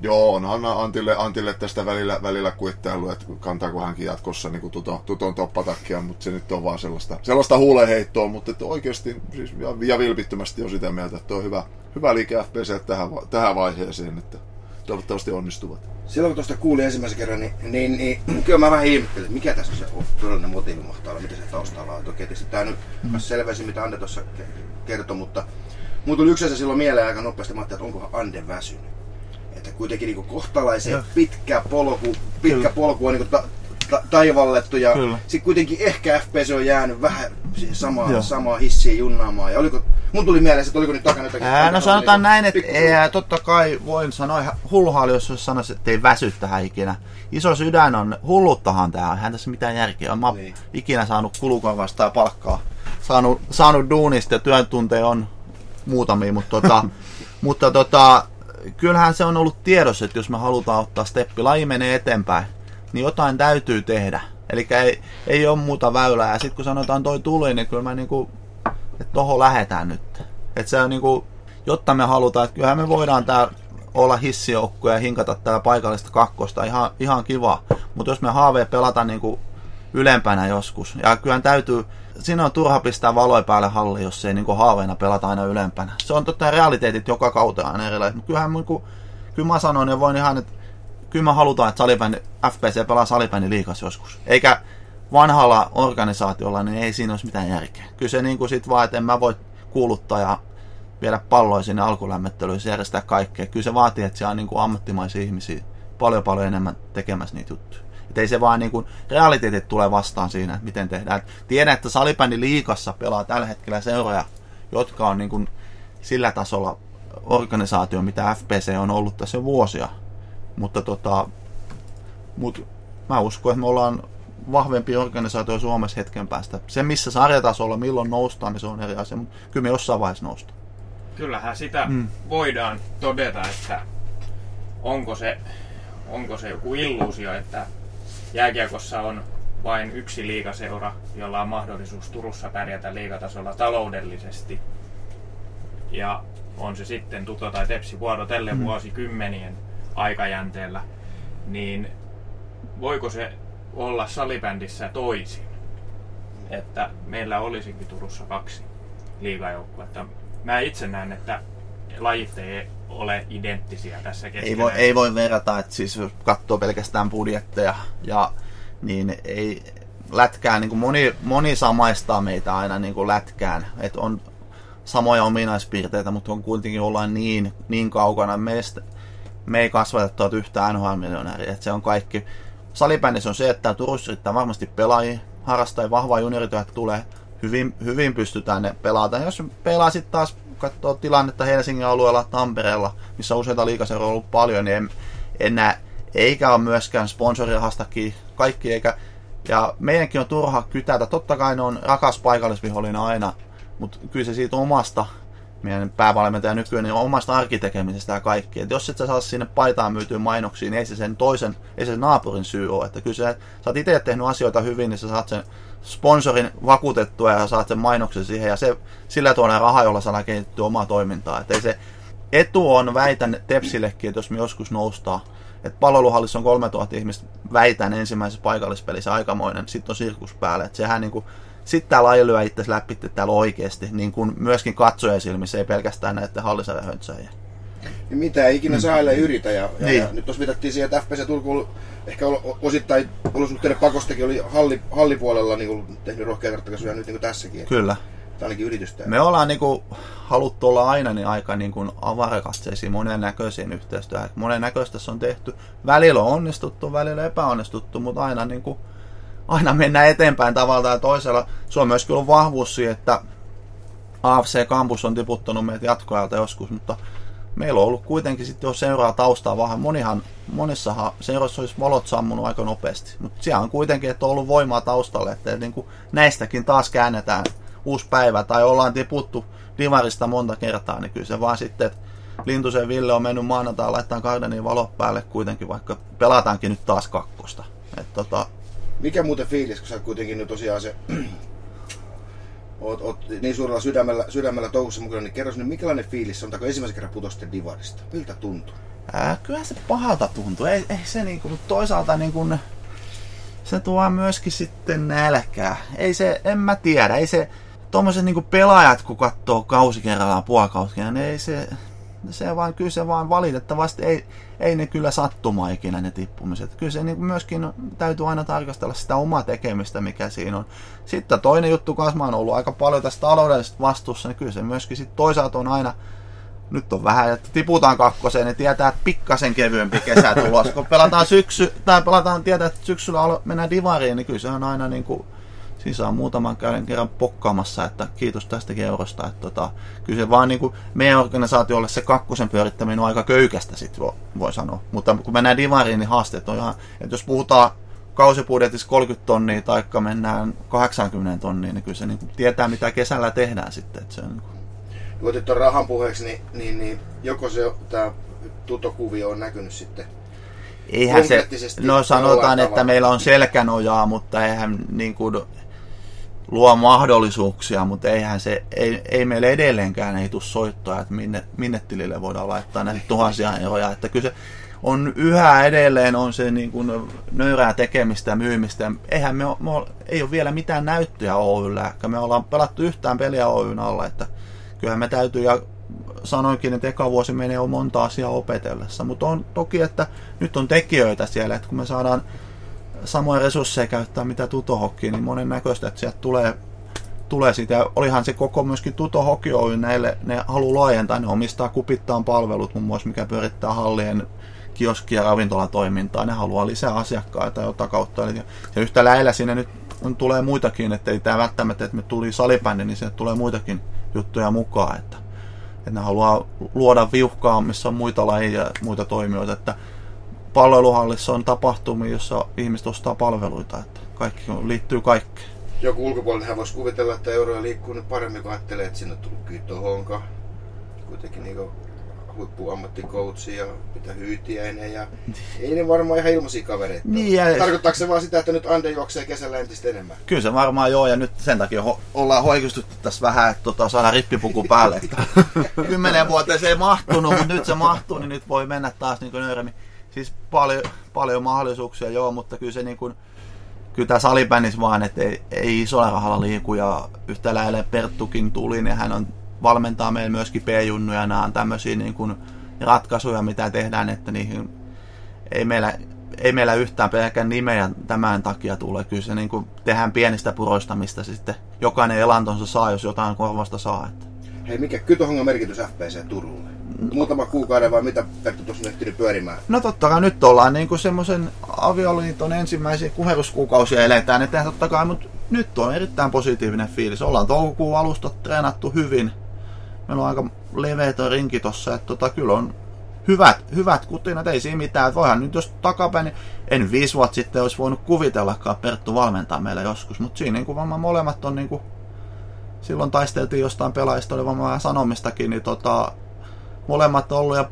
Joo, onhan Antille, Antille tästä välillä, välillä kuittailu, että kantaako hänkin jatkossa niin tuton, tuton toppatakkia, mutta se nyt on vaan sellaista, sellaista huuleheittoa, mutta että oikeasti siis, ja, ja, vilpittömästi on sitä mieltä, että on hyvä, hyvä liike FPC tähän, tähän vaiheeseen, että toivottavasti onnistuvat. Silloin kun tuosta kuulin ensimmäisen kerran, niin, niin, niin [CLEARS THROAT] kyllä mä vähän ihmettelin, mikä tässä on se todellinen motiivi mahtaa olla, mitä se taustalla on. Toki tietysti tämä nyt mm. selväsi, mitä Ande tuossa kertoi, mutta Mulla tuli yksi asia silloin mieleen aika nopeasti, mä ajattelin, että onkohan Ande väsynyt. Että kuitenkin niin kohtalaisen pitkä polku, pitkä polku on niin ta, ta, taivallettu ja sitten kuitenkin ehkä FPS on jäänyt vähän siihen samaan, samaan hissiin junnaamaan. Ja oliko, mun tuli mieleen, että oliko nyt takana jotakin... Ää, no sanotaan näin, että ei, totta kai voin sanoa ihan hulluhaali, jos sanoisi, että ei väsy tähän ikinä. Iso sydän on, hulluttahan tää on, eihän tässä mitään järkeä. Mä niin. ikinä saanut kulukorvasta ja palkkaa. Saanut, saanut duunista ja työntunteja on muutamia, mutta, tota, [LAUGHS] mutta tota, kyllähän se on ollut tiedossa, että jos me halutaan ottaa steppi, laji menee eteenpäin, niin jotain täytyy tehdä. Eli ei, ei ole muuta väylää. Ja sitten kun sanotaan toi tuli, niin kyllä mä niinku, että tohon lähetään nyt. Että se on niinku, jotta me halutaan, että kyllähän me voidaan tää olla hissijoukko ja hinkata täällä paikallista kakkosta, ihan, ihan kiva. Mutta jos me haave pelata niinku ylempänä joskus, ja kyllähän täytyy, siinä on turha pistää valoja päälle halli, jos ei niin haaveina pelata aina ylempänä. Se on totta realiteetit joka kautta aina erilaisia. Mutta kyllähän niin kuin, kyllä mä sanon ja voin ihan, että kyllä mä halutaan, että salibändi, FPC pelaa salibändi liikas joskus. Eikä vanhalla organisaatiolla, niin ei siinä olisi mitään järkeä. Kyllä se niin kuin sit vaan, että en mä voi kuuluttaa ja viedä palloja sinne alkulämmittelyihin, järjestää kaikkea. Kyllä se vaatii, että siellä on niin kuin ammattimaisia ihmisiä paljon paljon enemmän tekemässä niitä juttuja. Että ei se vaan niin kuin, realiteetit tulee vastaan siinä, että miten tehdään. Tiedän, että salibändi liikassa pelaa tällä hetkellä seuroja, jotka on niin kuin sillä tasolla organisaatio, mitä FPC on ollut tässä jo vuosia. Mutta tota, mut mä uskon, että me ollaan vahvempi organisaatio Suomessa hetken päästä. Se, missä sarjatasolla, milloin noustaan, niin se on eri asia, mutta kyllä me jossain vaiheessa noustaan. Kyllähän sitä mm. voidaan todeta, että onko se, onko se joku illuusio, että jääkiekossa on vain yksi liikaseura, jolla on mahdollisuus Turussa pärjätä liigatasolla taloudellisesti. Ja on se sitten Tuto tai Tepsi vuorotellen mm. vuosikymmenien aikajänteellä, niin voiko se olla salibändissä toisin? Että meillä olisikin Turussa kaksi liigajoukkuetta. Mä itse näen, että lajit ei ole identtisiä tässä keskenään. Ei voi, ei voi verrata, että siis jos katsoo pelkästään budjetteja, ja, niin ei lätkään, niin kuin moni, moni samaistaa meitä aina niin kuin lätkään, että on samoja ominaispiirteitä, mutta on kuitenkin ollaan niin, niin kaukana meistä. Me ei kasvata tuota yhtään NHL-miljonääriä, että se on kaikki. Salibändissä on se, että Turussa riittää varmasti pelaajia, harrastaa vahvaa juniorityötä tulee, hyvin, hyvin pystytään ne pelata. Jos pelaa sitten taas katsoo tilannetta Helsingin alueella, Tampereella, missä useita liikaseuroja on ollut paljon, niin en, en näe, eikä ole myöskään sponsorirahastakin kaikki, eikä, ja meidänkin on turha kytätä. Totta kai ne on rakas paikallisvihollinen aina, mutta kyllä se siitä omasta meidän päävalmentaja nykyään, niin omasta arkitekemisestä ja kaikki. Et jos et sä saa sinne paitaan myytyä mainoksiin, niin ei se sen toisen, ei se sen naapurin syy ole. Että kyllä sä, sä oot itse tehnyt asioita hyvin, niin sä saat sen sponsorin vakuutettua ja saat sen mainoksen siihen ja se, sillä tuonne raha, jolla saadaan kehittyä omaa toimintaa. Että ei se etu on, väitän Tepsillekin, että jos me joskus noustaan, että palveluhallissa on 3000 ihmistä, väitän ensimmäisessä paikallispelissä aikamoinen, sitten on sirkus päälle. Että sehän niinku, sitten tämä laji lyö itse läpi täällä oikeasti, niin kuin myöskin katsojen silmissä, ei pelkästään näiden hallisarjahöntsäjien. Niin mitä ei ikinä saa yritä. Ja, ja, niin. ja, nyt tuossa viitattiin siihen, että FPS Turku ehkä osittain olosuhteiden pakostakin oli halli, hallipuolella niin kuin, tehnyt rohkeita ratkaisuja nyt niin kuin tässäkin. Kyllä. Tämä ainakin yritystä. Me ollaan niin kuin, haluttu olla aina niin aika niin kuin avarakatseisiin monen näköisiin yhteistyöhön. Monen näköistä on tehty. Välillä on onnistuttu, välillä epäonnistuttu, mutta aina, niin kuin, aina mennään eteenpäin tavalla tai toisella. Se on myös kyllä vahvuus siihen, että AFC Campus on tiputtanut meitä jatkoajalta joskus, mutta meillä on ollut kuitenkin sitten jo seuraa taustaa vähän. Monihan, monissahan seuroissa olisi valot sammunut aika nopeasti. Mutta siellä on kuitenkin, että on ollut voimaa taustalle, että niin kuin näistäkin taas käännetään uusi päivä. Tai ollaan tiputtu divarista monta kertaa, niin kyllä se vaan sitten, että Lintusen Ville on mennyt maanantai laittaa Gardenin valot päälle kuitenkin, vaikka pelataankin nyt taas kakkosta. Et tota... Mikä muuten fiilis, kun sä kuitenkin nyt tosiaan se [CLEARS THROAT] oot, oot niin suurella sydämellä, sydämellä touhussa mukana, niin kerro sinne, minkälainen fiilis on, kun ensimmäisen kerran putosti Divarista? Miltä tuntuu? Ää, kyllä se pahalta tuntuu. Ei, ei se niinku, toisaalta niinku, se tuo myöskin sitten nälkää. Ei se, en mä tiedä, ei se, tuommoiset niinku pelaajat, kun katsoo kausi kerrallaan, puolikausi kerrallaan, niin ei se, se vaan, kyllä se vaan valitettavasti ei, ei ne kyllä sattuma ikinä ne tippumiset. Kyllä se niin myöskin täytyy aina tarkastella sitä omaa tekemistä, mikä siinä on. Sitten toinen juttu kanssa, mä oon ollut aika paljon tästä taloudellisesta vastuussa, niin kyllä se myöskin sitten toisaalta on aina, nyt on vähän, että tiputaan kakkoseen, niin tietää, että pikkasen kevyempi kesä tulos. Kun pelataan syksy, tai pelataan, tietää, että syksyllä mennään divariin, niin kyllä se on aina niin kuin, Saa muutaman käden kerran pokkaamassa, että kiitos tästäkin eurosta. Että tota, kyllä se vaan niin kuin meidän organisaatiolle se kakkosen pyörittäminen on aika köykästä, sit voi, voi sanoa. Mutta kun mennään divariin, niin haasteet on ihan, että jos puhutaan kausibudjetissa 30 tonnia tai mennään 80 tonnia, niin kyllä se niin kuin tietää, mitä kesällä tehdään sitten. Että se on niin kuin... Kun otit tuon rahan puheeksi, niin, niin, niin joko se tämä tutokuvio on näkynyt sitten Eihän se, no sanotaan, että meillä on selkänojaa, mutta eihän niin kuin, luo mahdollisuuksia, mutta eihän se, ei, ei meille edelleenkään ei tule soittoa, että minne, minne tilille voidaan laittaa näitä tuhansia euroja. Että kyllä se on yhä edelleen on se niin kuin nöyrää tekemistä ja myymistä. Eihän me, me ei ole vielä mitään näyttöjä Oyllä, me ollaan pelattu yhtään peliä Oyn alla, että kyllähän me täytyy, ja sanoinkin, että eka vuosi menee jo monta asiaa opetellessa, mutta on toki, että nyt on tekijöitä siellä, että kun me saadaan samoja resursseja käyttää mitä tutohokkiin, niin monen näköistä, että sieltä tulee, tulee sitä. Ja olihan se koko myöskin Tuto Hockey Oy, näille, ne haluaa laajentaa, ne omistaa kupittaan palvelut muun muassa, mikä pyörittää hallien kioskia ja ravintolatoimintaa, ne haluaa lisää asiakkaita jota kautta. Eli, ja yhtä lähellä siinä nyt on, tulee muitakin, että ei tämä välttämättä, että me tuli salibändi, niin sinne tulee muitakin juttuja mukaan, että, että ne haluaa luoda viuhkaa, missä on muita lajeja ja muita toimijoita, että palveluhallissa on tapahtumia, jossa ihmiset ostaa palveluita, että kaikki liittyy kaikkeen. Joku ulkopuolinen voisi kuvitella, että euroja liikkuu nyt paremmin, kun ajattelee, että sinne on tullut Kyto Honka, kuitenkin niin huippuammattikoutsi ja mitä hyytiäinen ja ei ne varmaan ihan ilmaisia kavereita. Niin, ja... Tarkoittaako se vaan sitä, että nyt Ande juoksee kesällä entistä enemmän? Kyllä se varmaan joo ja nyt sen takia ho- ollaan hoikistuttu tässä vähän, että tota, saadaan rippipuku päälle. [LAUGHS] Kymmenen vuoteen se ei mahtunut, mutta nyt se mahtuu, niin nyt voi mennä taas niin nöyremmin siis paljon, paljon mahdollisuuksia, joo, mutta kyllä se niin kuin, kyllä tämä vaan, että ei, ei isolla rahalla liiku ja yhtä lähellä Perttukin tuli, niin hän on, valmentaa meillä myöskin P-junnuja, nämä on tämmöisiä niin kuin ratkaisuja, mitä tehdään, että niihin ei meillä, ei meillä yhtään pelkän nimeä tämän takia tule. Kyllä se niin kuin tehdään pienistä puroista, mistä sitten jokainen elantonsa saa, jos jotain korvasta saa. Hei, mikä Kytohongan merkitys FPC Turulle? Muutama kuukauden vai mitä Perttu tuossa ehtinyt pyörimään? No totta kai nyt ollaan niin kuin semmoisen avioliiton ensimmäisiä kuheruskuukausia eletään, että totta kai, mutta nyt on erittäin positiivinen fiilis. Ollaan toukokuun alusta treenattu hyvin. Meillä on aika leveä rinki tossa, että tota, kyllä on hyvät, hyvät kutinat, ei siinä mitään. Että voihan nyt jos takapäin, niin en viisi vuotta sitten olisi voinut kuvitellakaan Perttu valmentaa meillä joskus, mutta siinä niin kuin molemmat on niin kuin, silloin taisteltiin jostain pelaajista, oli vähän sanomistakin, niin tota, molemmat ollut ja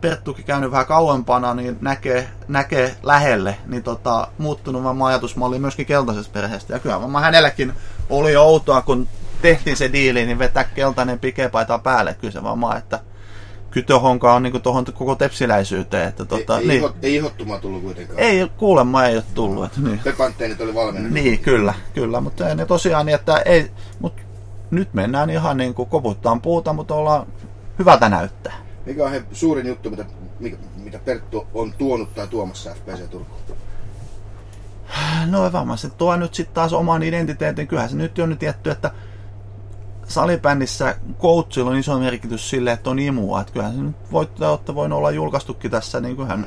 Perttukin käynyt vähän kauempana, niin näkee, näkee lähelle, niin tota, muuttunut vaan ajatusmalli myöskin keltaisesta perheestä. Ja kyllä vaan hänelläkin oli outoa, kun tehtiin se diili, niin vetää keltainen pikepaita päälle. Kyllä se vaan että kytöhonka on niin tuohon koko tepsiläisyyteen. Että, tota, ei, niin. Ei, ei ihottumaa tullut kuitenkaan. Ei, kuulemma ei ole tullut. Että, niin. Pepanteenit oli valmiina. Niin, kyllä, kyllä. Mutta ne tosiaan, niin, että ei, mutta nyt mennään ihan niin kuin koputtaan puuta, mutta ollaan hyvältä näyttää. Mikä on he suurin juttu, mitä, mitä Perttu on tuonut tai tuomassa FPC Turkuun? No varmaan se tuo nyt sitten taas oman identiteetin. Kyllähän se nyt on nyt tietty, että salibändissä coachilla on iso merkitys sille, että on imua. Että kyllähän se nyt voitte voinut olla julkaistukin tässä, niin kyllähän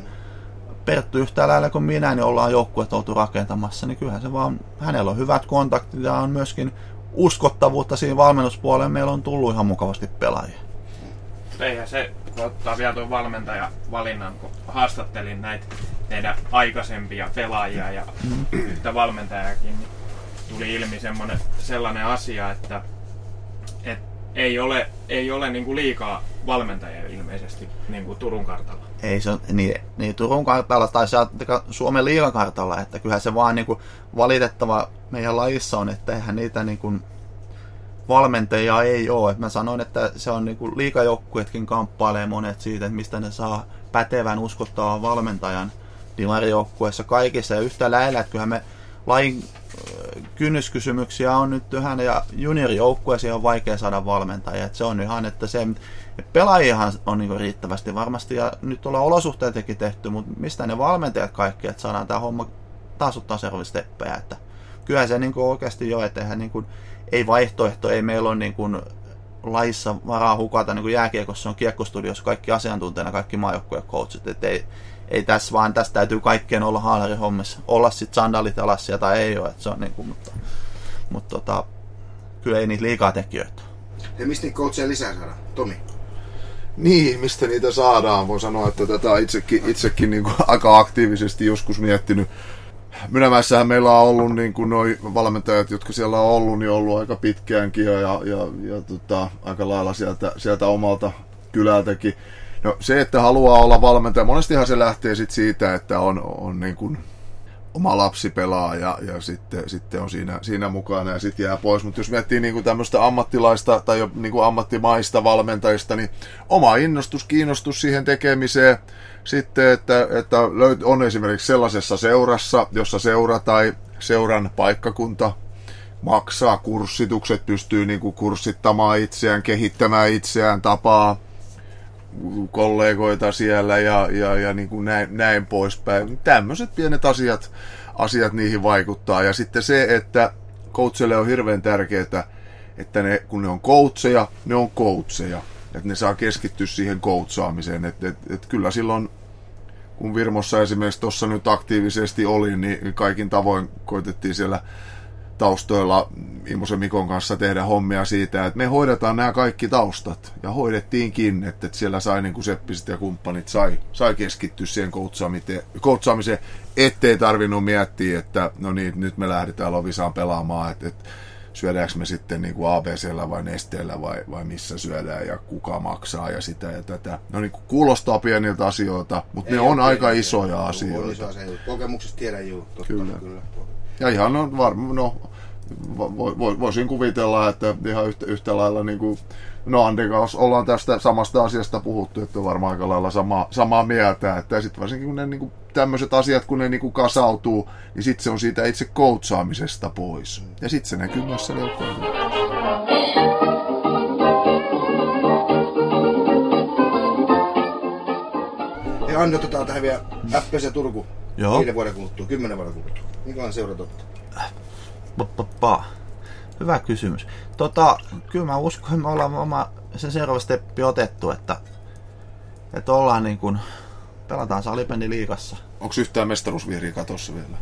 Perttu yhtä lailla kuin minä, niin ollaan joukkueet oltu rakentamassa, niin kyllähän se vaan, hänellä on hyvät kontaktit ja on myöskin uskottavuutta siinä valmennuspuolella. Meillä on tullut ihan mukavasti pelaajia. Eihän se kun ottaa vielä tuon valmentaja-valinnan, kun haastattelin näitä teidän aikaisempia pelaajia ja yhtä valmentajakin, niin tuli ilmi semmoinen, sellainen asia, että, että ei ole, ei ole niin kuin liikaa valmentajia ilmeisesti niin kuin Turun kartalla. Ei se niin, niin Turun kartalla tai Suomen liigakartalla, että kyllähän se vaan niin kuin valitettava meidän lajissa on, että eihän niitä niin kuin valmentajia ei ole. Et mä sanoin, että se on niin liikajoukkuetkin kamppailee monet siitä, että mistä ne saa pätevän uskottavan valmentajan divarijoukkueessa kaikissa. Ja yhtä lähellä, että kyllähän me lain kynnyskysymyksiä on nyt yhä ja juniorijoukkueeseen on vaikea saada valmentajia. Et se on ihan, että se pelaajihan on niin riittävästi varmasti ja nyt ollaan olosuhteitakin tehty, mutta mistä ne valmentajat kaikki, että saadaan tämä homma taas ottaa seuraavia. Että kyllä se niin oikeasti jo, että eihän niin kuin, ei vaihtoehto, ei meillä ole niin kuin laissa varaa hukata, niin kuin jääkiekossa on kiekkostudiossa kaikki asiantuntijana, kaikki maajoukkueen coachit, että ei, ei tässä vaan, tässä täytyy kaikkien olla haalarin hommissa. Olla sitten sandalit alas tai ei ole, että se on niin kuin, mutta, mutta tota, kyllä ei niitä liikaa tekijöitä. Ja mistä niitä coacheja lisää saadaan? Tomi? Niin, mistä niitä saadaan? Voin sanoa, että tätä itsekin, itsekin niin kuin aika aktiivisesti joskus miettinyt. Mynämässähän meillä on ollut niin kuin noi valmentajat, jotka siellä on ollut, niin on ollut aika pitkäänkin ja, ja, ja tota, aika lailla sieltä, sieltä omalta kylältäkin. No se, että haluaa olla valmentaja, monestihan se lähtee sit siitä, että on, on niin kuin oma lapsi pelaa ja, ja sitten, sitten on siinä, siinä mukana ja sitten jää pois. Mutta jos miettii niin kuin tämmöistä ammattilaista tai jo niin kuin ammattimaista valmentajista, niin oma innostus, kiinnostus siihen tekemiseen. Sitten, että, että on esimerkiksi sellaisessa seurassa, jossa seura tai seuran paikkakunta maksaa kurssitukset, pystyy niin kuin kurssittamaan itseään, kehittämään itseään, tapaa kollegoita siellä ja, ja, ja niin kuin näin, näin poispäin. Tämmöiset pienet asiat, asiat niihin vaikuttaa. Ja sitten se, että coachille on hirveän tärkeää, että ne, kun ne on coacheja, ne on coacheja. Että ne saa keskittyä siihen coachaamiseen. Että et, et kyllä silloin, kun Virmossa esimerkiksi tuossa nyt aktiivisesti oli, niin kaikin tavoin koitettiin siellä taustoilla Imosen Mikon kanssa tehdä hommia siitä, että me hoidetaan nämä kaikki taustat. Ja hoidettiinkin, että siellä sai niin kuin Seppiset ja kumppanit sai, sai keskittyä siihen koutsaamiseen, ettei tarvinnut miettiä, että no niin, nyt me lähdetään Lovisaan pelaamaan, että, että syödäänkö me sitten niin kuin ABCllä vai Nesteellä vai, vai missä syödään ja kuka maksaa ja sitä ja tätä. No niin kuin kuulostaa pieniltä asioita, mutta Ei ne on aika isoja asioita. On iso asia. Kokemuksesta tiedän juu, totta, kyllä. kyllä. Ja ihan on varmaan, no vo, vo, voisin kuvitella, että ihan yhtä, yhtä lailla niin kuin, no Anden kanssa ollaan tästä samasta asiasta puhuttu, että on varmaan aika lailla sama, samaa mieltä, että sitten varsinkin kun ne niin kuin, tämmöiset asiat, kun ne niin kuin kasautuu, niin sitten se on siitä itse koutsaamisesta pois. Ja sitten se näkyy myös siellä Hei Anni, otetaan tähän vielä FPC Turku. Joo. Viiden vuoden kuluttua, kymmenen vuoden kuluttua. Minkälainen seura totta? Pa. Hyvä kysymys. Tota, kyllä mä uskon, että me ollaan oma sen seuraava steppi otettu, että, että ollaan niin kuin, pelataan salipendi liikassa. Onko yhtään mestaruusvihriä katossa vielä?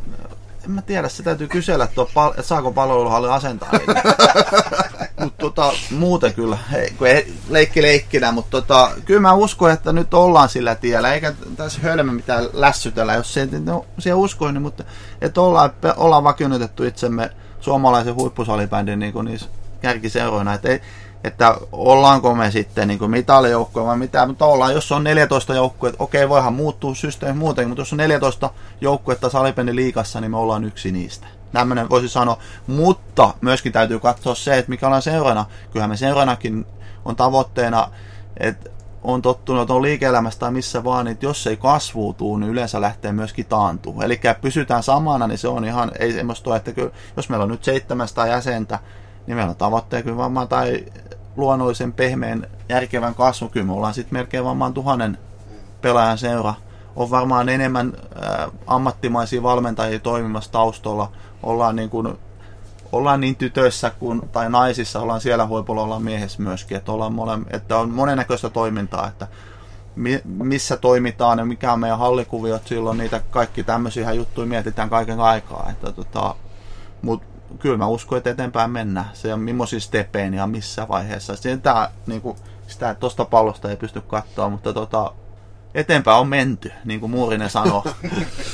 En mä tiedä, se täytyy kysellä, että, pal- että saako palveluhalli asentaa [LAUGHS] Mutta tota, muuten kyllä, ei, kun ei, leikki leikkinä, mutta tota, kyllä mä uskon, että nyt ollaan sillä tiellä, eikä tässä hölmö mitään lässytellä, jos se, no, siihen uskoin, niin, mutta että ollaan, ollaan vakioitettu itsemme suomalaisen huippusalibändin niin niissä kärkiseuroina, että, ei, että ollaanko me sitten niin mitalijoukkoja vai mitä, mutta ollaan, jos on 14 joukkuetta, okei voihan muuttua systeemi muutenkin, mutta jos on 14 joukkuetta salibändin liikassa, niin me ollaan yksi niistä. Tämmöinen voisi sanoa, mutta myöskin täytyy katsoa se, että mikä ollaan seurana. Kyllähän me seuranakin on tavoitteena, että on tottunut, on liike-elämässä tai missä vaan, että jos ei kasvuutuu, niin yleensä lähtee myöskin taantuu. Eli pysytään samana, niin se on ihan, ei semmoista että kyllä, jos meillä on nyt 700 jäsentä, niin meillä on tavoitteena kyllä varmaan tai luonnollisen pehmeän järkevän kasvu, kyllä me ollaan sitten melkein varmaan tuhannen pelaajan seura. On varmaan enemmän äh, ammattimaisia valmentajia toimimassa taustalla. Ollaan niin kuin ollaan niin tytöissä kuin, tai naisissa, ollaan siellä huipulla, ollaan miehessä myöskin, että, ollaan mole, että on monennäköistä toimintaa, että mi, missä toimitaan ja mikä on meidän hallikuviot, silloin niitä kaikki tämmöisiä juttuja mietitään kaiken aikaa, että tota, mutta kyllä mä uskon, että eteenpäin mennään. Se on millaisia stepeen ja missä vaiheessa. Sitä, niin kuin, sitä tuosta pallosta ei pysty katsoa, mutta tota, eteenpäin on menty, niin kuin Muurinen sanoo.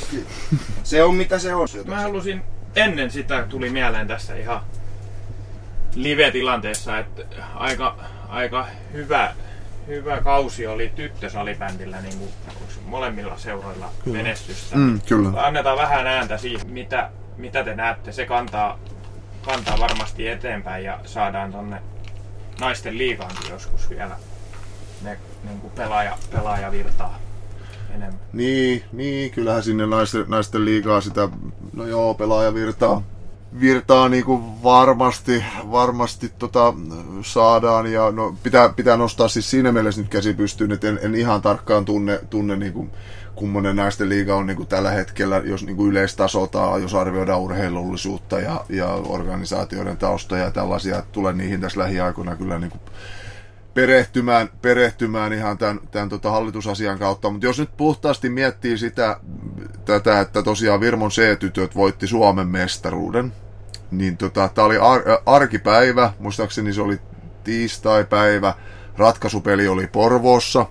[LAUGHS] se on mitä se on. Mä halusin ennen sitä tuli mieleen tässä ihan live-tilanteessa, että aika, aika hyvä, hyvä kausi oli tyttösalibändillä niin kuin molemmilla seuroilla kyllä. menestystä. Mm, kyllä. Annetaan vähän ääntä siihen, mitä, mitä te näette. Se kantaa kantaa varmasti eteenpäin ja saadaan tonne naisten liigaankin joskus vielä ne niin kuin pelaaja, pelaajavirtaa enemmän. Niin, niin, kyllähän sinne naisten, naisten liigaa sitä, no joo, pelaajavirtaa virtaa niin kuin varmasti, varmasti tota, saadaan ja no, pitää, pitää nostaa siis siinä mielessä nyt käsi pystyyn, että en, en ihan tarkkaan tunne, tunne niin kuin, kummonen naisten liiga on niin kuin tällä hetkellä, jos niin kuin yleistasotaan, jos arvioidaan urheilullisuutta ja, ja organisaatioiden taustoja ja tällaisia, tulee niihin tässä lähiaikoina kyllä niin kuin perehtymään, perehtymään ihan tämän, tämän tota hallitusasian kautta. Mutta jos nyt puhtaasti miettii sitä, tätä, että tosiaan Virmon C-tytöt voitti Suomen mestaruuden, niin tota, tämä oli ar- arkipäivä, muistaakseni se oli tiistai-päivä, ratkaisupeli oli Porvoossa,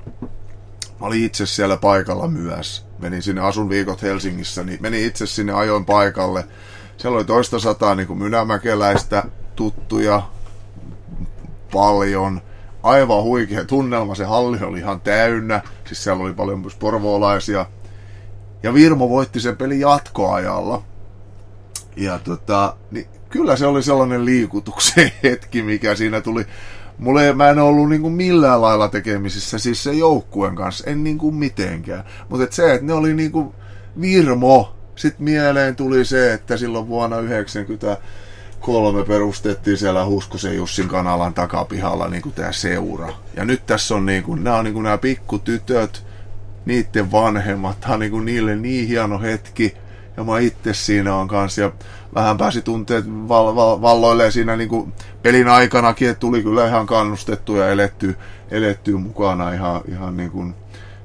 Mä olin itse siellä paikalla myös. Menin sinne, asun viikot Helsingissä, niin menin itse sinne, ajoin paikalle. Siellä oli toista sataa niin kuin mynämäkeläistä tuttuja, paljon. Aivan huikea tunnelma, se halli oli ihan täynnä. Siis siellä oli paljon myös porvoolaisia. Ja Virmo voitti sen pelin jatkoajalla. Ja tota, niin kyllä se oli sellainen liikutuksen [LAUGHS] hetki, mikä siinä tuli Mulle mä en ollut niinku millään lailla tekemisissä siis se joukkueen kanssa, en niinku mitenkään. Mutta et se, että ne oli niinku Virmo, sitten mieleen tuli se, että silloin vuonna 1993 perustettiin siellä Huskosen Jussin kanalan takapihalla niinku tämä seura. Ja nyt tässä on niinku, nämä on niinku nämä pikkutytöt, niiden vanhemmat, tämä on niinku niille niin hieno hetki. Ja mä itse siinä on kanssa. Ja vähän pääsi tunteet val, val, valloilleen siinä niin kuin pelin aikanakin, että tuli kyllä ihan kannustettu ja eletty, eletty mukana ihan, ihan niin kuin,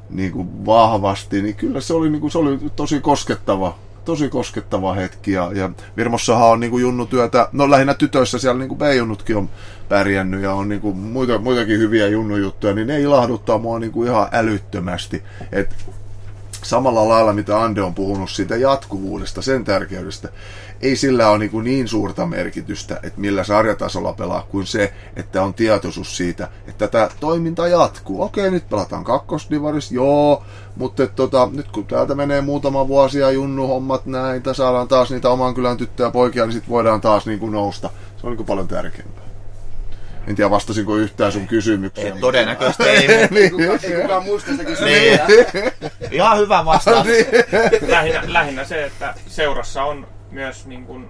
niin kuin vahvasti, niin kyllä se oli, niin kuin, se oli tosi koskettava, tosi koskettava hetki. Ja, ja Virmossahan on niin kuin junnutyötä, no lähinnä tytöissä siellä niin kuin B-junnutkin on pärjännyt ja on niin kuin muita, muitakin hyviä junnujuttuja, niin ne ilahduttaa mua niin kuin ihan älyttömästi. Et samalla lailla, mitä Ande on puhunut siitä jatkuvuudesta, sen tärkeydestä, ei sillä ole niin, niin suurta merkitystä, että millä sarjatasolla pelaa, kuin se, että on tietoisuus siitä, että tämä toiminta jatkuu. Okei, nyt pelataan kakkosdivaris, joo, mutta et, tota, nyt kun täältä menee muutama vuosi ja junnuhommat näin, tai saadaan taas niitä oman kylän tyttöjä poikia, niin sitten voidaan taas niin kuin nousta. Se on niin kuin paljon tärkeämpää. En tiedä, vastasinko yhtään sun kysymykseen. Ei, todennäköisesti ei. [LAUGHS] Ei kukaan muista sitä kysymystä. Niin. Ihan hyvä vastaus. lähinnä, lähinnä se, että seurassa on myös niin kuin,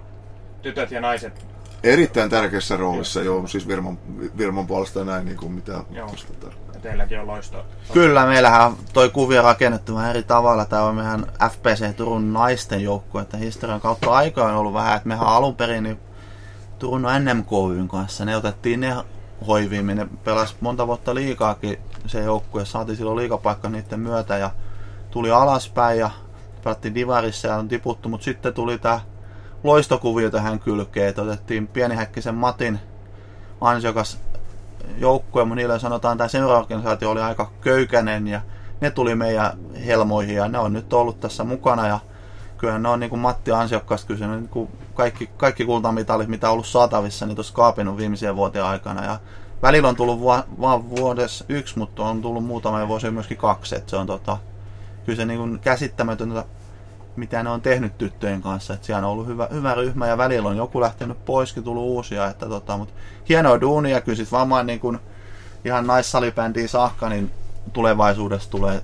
tytöt ja naiset. Erittäin tärkeässä roolissa, joo, siis Virmon, Virmon puolesta ja näin, niin kuin mitä Joo. tuosta tar- Ja teilläkin on loisto. Kyllä, meillähän on toi kuvio rakennettu vähän eri tavalla. Tämä on mehän FPC Turun naisten joukkue, että historian kautta aika on ollut vähän, että mehän alun perin niin Turun NMKYn kanssa, ne otettiin ne hoiviin, ne pelas monta vuotta liikaakin se joukkue, saatiin silloin liikapaikka niiden myötä ja tuli alaspäin ja pelattiin Divarissa ja on tiputtu, mutta sitten tuli tämä loistokuvio tähän kylkeen, että otettiin pienihäkkisen Matin ansiokas joukkue, mutta niille sanotaan, tämä seuraorganisaatio oli aika köykäinen ja ne tuli meidän helmoihin ja ne on nyt ollut tässä mukana. Ja kyllä ne on niin kuin Matti ansiokkaasti kysynyt, niin kuin kaikki, kaikki kultamitalit, mitä on ollut saatavissa, niin tuossa kaapinut viimeisen vuotien aikana. Ja välillä on tullut va- vaan vuodessa yksi, mutta on tullut muutamia vuosia myöskin kaksi, että se on tota, kyllä se niin käsittämätöntä, mitä ne on tehnyt tyttöjen kanssa, että siellä on ollut hyvä, hyvä ryhmä ja välillä on joku lähtenyt poiskin, tullut uusia, että tota, mutta hienoa duunia, kyllä sit varmaan niin ihan naissalibändiin saakka, niin tulevaisuudessa tulee,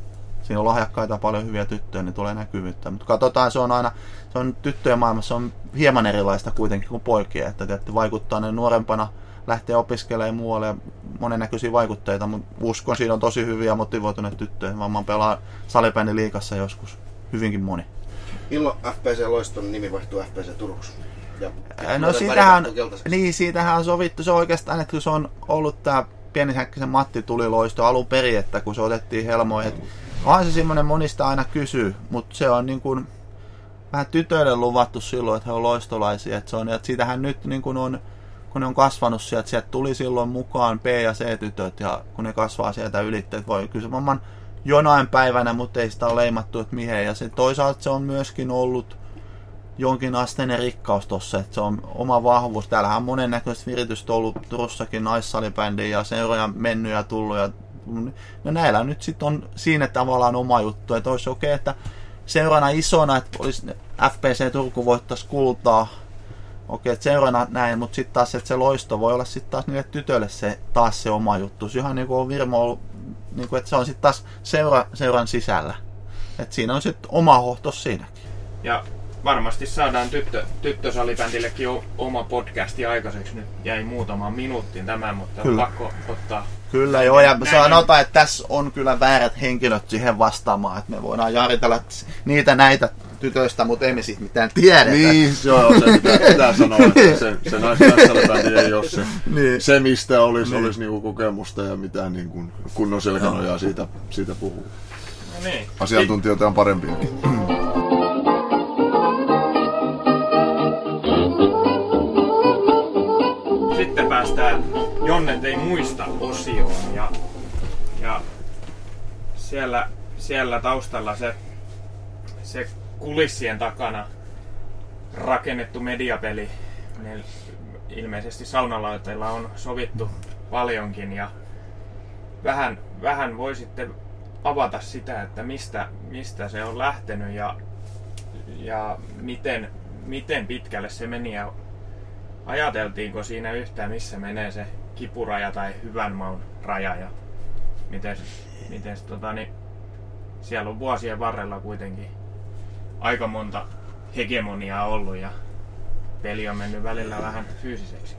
siinä on lahjakkaita paljon hyviä tyttöjä, niin tulee näkyvyyttä, mutta katsotaan, se on aina, se on tyttöjen maailmassa on hieman erilaista kuitenkin kuin poikien, että tietysti vaikuttaa ne nuorempana, lähtee opiskelemaan muualle ja monennäköisiä vaikutteita, mutta uskon siinä on tosi hyviä motivoituneet tyttöjä. Varmaan pelaa salibändin liikassa joskus hyvinkin moni. Milloin FPC Loiston nimi vaihtuu FPC Turuksi? Ja No siitähän, niin, siitähän on sovittu. Se on oikeastaan, että kun se on ollut tämä pienihäkkisen Matti tuli loisto alun perin, että kun se otettiin helmoihin. että Onhan se semmoinen monista aina kysyy, mutta se on niin kuin vähän tytöille luvattu silloin, että he on loistolaisia. Että se on, että siitähän nyt niin kuin on, kun ne on kasvanut sieltä, sieltä tuli silloin mukaan B- ja C-tytöt ja kun ne kasvaa sieltä ylitteet, voi kyllä se jonain päivänä, mutta ei sitä ole leimattu, että mihin. Ja se, toisaalta se on myöskin ollut jonkin asteinen rikkaus tossa, että se on oma vahvuus. Täällähän on monennäköistä viritystä ollut Turussakin naissalibändiin ja seuroja mennyt ja tullut. Ja, no näillä nyt sitten on siinä tavallaan oma juttu, että olisi okei, että seurana isona, että olisi FPC Turku voittaisi kultaa okei, että seurana näin, mutta sitten taas, että se loisto voi olla sitten taas niille tytöille se, taas se oma juttu. Ihan niin kuin on Virmo ollut, niin kuin, että se on sitten taas seura, seuran sisällä. Että siinä on sitten oma hohtos siinäkin. Ja varmasti saadaan tyttö, tyttösalibändillekin oma podcasti aikaiseksi. Nyt jäi muutamaan minuuttiin tämä, mutta Kyllä. pakko ottaa. Kyllä joo, ja Näin sanotaan, että tässä on kyllä väärät henkilöt siihen vastaamaan, että me voidaan jaritella niitä näitä tytöistä, mutta ei me siitä mitään tiedetä. Niin, Joo, se pitää, pitää sanoa, että se, se naissalibändi [LAUGHS] ei ole se, Niin. se mistä olisi, niin. olisi niinku kokemusta ja mitään niinku kunnon selkänojaa siitä, siitä puhuu. No niin. Asiantuntijoita on parempiakin. Sitten päästään Jonnet ei muista osioon ja, ja siellä, siellä taustalla se, se kulissien takana rakennettu mediapeli. Ne ilmeisesti saunalaiteilla on sovittu paljonkin ja vähän, vähän voisitte avata sitä, että mistä, mistä se on lähtenyt ja, ja miten, miten pitkälle se meni ja Ajateltiinko siinä yhtään, missä menee se kipuraja tai hyvän maun raja ja miten, miten tota, niin, siellä on vuosien varrella kuitenkin aika monta hegemoniaa ollut ja peli on mennyt välillä vähän fyysiseksi.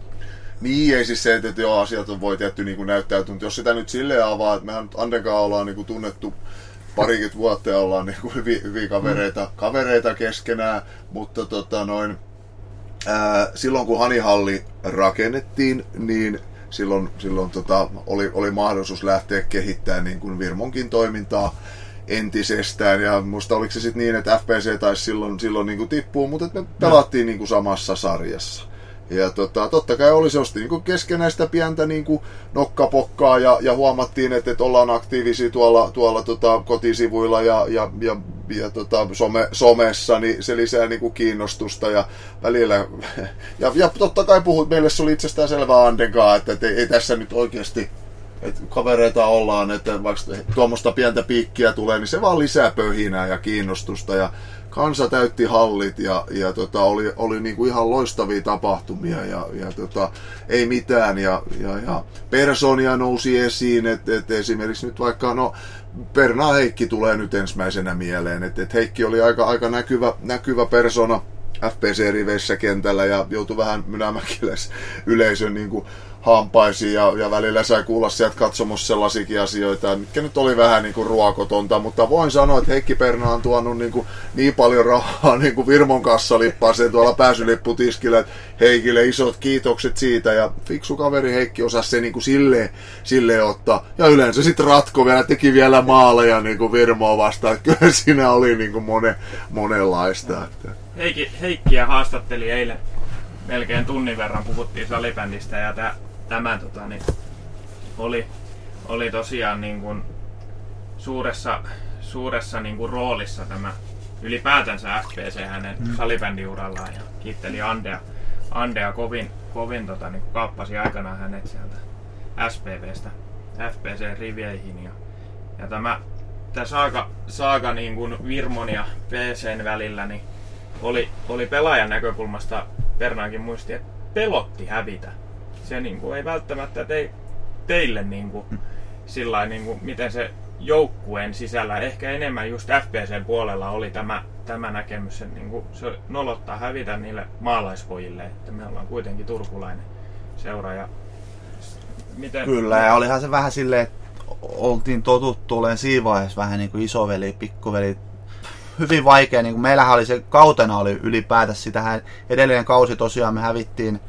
Niin, ei siis se, että, joo, asiat on voi tietty niin näyttäytyä, mutta jos sitä nyt silleen avaa, että mehän Andenkaan ollaan niin kuin tunnettu parikymmentä vuotta ja ollaan niin kuin hyviä, hyviä kavereita, kavereita keskenään, mutta tota noin, ää, silloin kun Hanihalli rakennettiin, niin silloin, silloin tota, oli, oli mahdollisuus lähteä kehittämään niin kuin Virmonkin toimintaa entisestään. Ja musta oliko se sitten niin, että FPC taisi silloin, silloin niin kuin tippua, mutta me pelattiin niin kuin samassa sarjassa. Ja tota, totta kai oli se niin keskenäistä pientä niin kuin nokkapokkaa ja, ja huomattiin, että, että ollaan aktiivisia tuolla, tuolla tota, kotisivuilla ja, ja, ja, ja tota, some, somessa, niin se lisää niin kuin kiinnostusta ja välillä, [LAUGHS] ja, ja totta kai puhut, meille se oli itsestään selvää Andenkaan, että, että ei, ei tässä nyt oikeasti että kavereita ollaan, että vaikka tuommoista pientä piikkiä tulee, niin se vaan lisää pöhinää ja kiinnostusta ja kansa täytti hallit ja, ja tota, oli, oli niinku ihan loistavia tapahtumia ja, ja tota, ei mitään. Ja, ja, ja persoonia nousi esiin, että et esimerkiksi nyt vaikka no Perna Heikki tulee nyt ensimmäisenä mieleen, että et Heikki oli aika, aika näkyvä, näkyvä persona FPC-riveissä kentällä ja joutui vähän mynämäkiläis yleisön niin kuin hampaisiin ja, ja välillä sai kuulla sieltä katsomus sellaisiakin asioita, mitkä nyt oli vähän niin kuin ruokotonta, mutta voin sanoa, että Heikki Perna on tuonut niin, kuin niin paljon rahaa [LAUGHS] niin kuin Virmon kassalippaaseen tuolla pääsylipputiskillä, että Heikille isot kiitokset siitä. Ja fiksu kaveri Heikki osasi se niin kuin silleen, silleen ottaa. Ja yleensä sitten ratko vielä, teki vielä maaleja niin kuin Virmoa vastaan, että kyllä siinä oli niin kuin mone, monenlaista. Heikki, Heikkiä haastatteli eilen. Melkein tunnin verran, puhuttiin salibändistä ja tä, tämä tota, niin, oli, oli tosiaan niin kuin suuressa, suuressa niin kuin roolissa tämä ylipäätänsä FPC hänen mm. salibändiurallaan ja kiitteli Andea, Andea kovin, kovin tota, niin kuin kaappasi aikanaan hänet sieltä SPVstä FPC-riveihin ja, ja tämä, tämä saaga, saaga niin kuin Virmon ja PCn välillä niin oli, oli pelaajan näkökulmasta Pernaankin muisti, että pelotti hävitä. Se niin kuin, ei välttämättä te, teille niin kuin, sillä niin kuin, miten se joukkueen sisällä, ehkä enemmän just FPCn puolella oli tämä, tämä näkemys, että niin kuin, se nolottaa hävitä niille maalaispojille, että me ollaan kuitenkin turkulainen seura. Ja miten, Kyllä, ja olihan se vähän silleen, että oltiin totuttu olemaan siinä vaiheessa vähän niin kuin isoveli, pikkuveli. Hyvin vaikea, niin kuin meillähän oli se kautena oli ylipäätänsä sitähän edellinen kausi tosiaan me hävittiin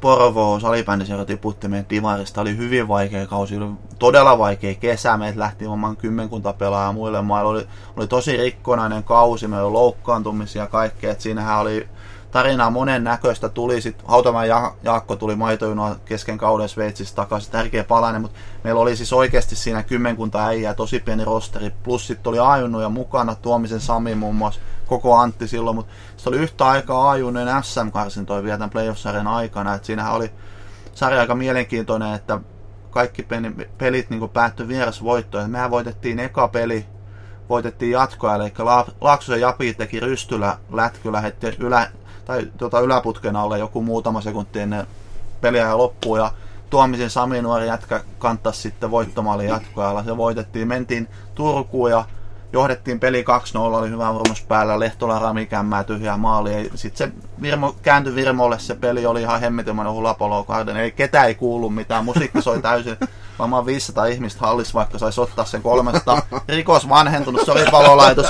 Porvoon salibändiseura tiputti meidän divarista. Oli hyvin vaikea kausi, oli todella vaikea kesä. Meitä lähti oman kymmenkunta pelaajaa muille maille. Oli, oli tosi rikkonainen kausi, meillä oli loukkaantumisia ja kaikkea. Et siinähän oli tarinaa monen näköistä. Tuli sitten Hautamäen ja- Jaakko tuli maitojuna kesken kauden Sveitsissä takaisin, tärkeä palanen, mutta meillä oli siis oikeasti siinä kymmenkunta äijää, tosi pieni rosteri, plus sitten oli Ajunnu ja mukana Tuomisen Sami muun muassa, koko Antti silloin, mutta se oli yhtä aikaa Ajunnojen SM-karsintoja vielä tämän playoff-sarjan aikana, että siinähän oli sarja aika mielenkiintoinen, että kaikki pelit niin päättyi vierasvoittoon. Mehän voitettiin eka peli, voitettiin jatkoa, eli La- Laaksosen Japi teki rystylä lätky, lähetti ylä, tai tuota yläputken alle joku muutama sekunti ennen peliä ja loppuu ja Tuomisen Sami nuori jätkä kantas sitten voittomaali jatkoajalla. Se voitettiin, mentiin Turkuun ja johdettiin peli 2-0, oli hyvä varmuus päällä, Lehtola Rami kämmää tyhjää maali. Sitten se Virmo, kääntyi Virmolle, se peli oli ihan hemmetymäinen hulapolo. Ei ketään ei kuulu mitään, musiikki soi täysin. Varmaan 500 ihmistä hallissa, vaikka saisi ottaa sen 300. Rikos vanhentunut, sori palolaitos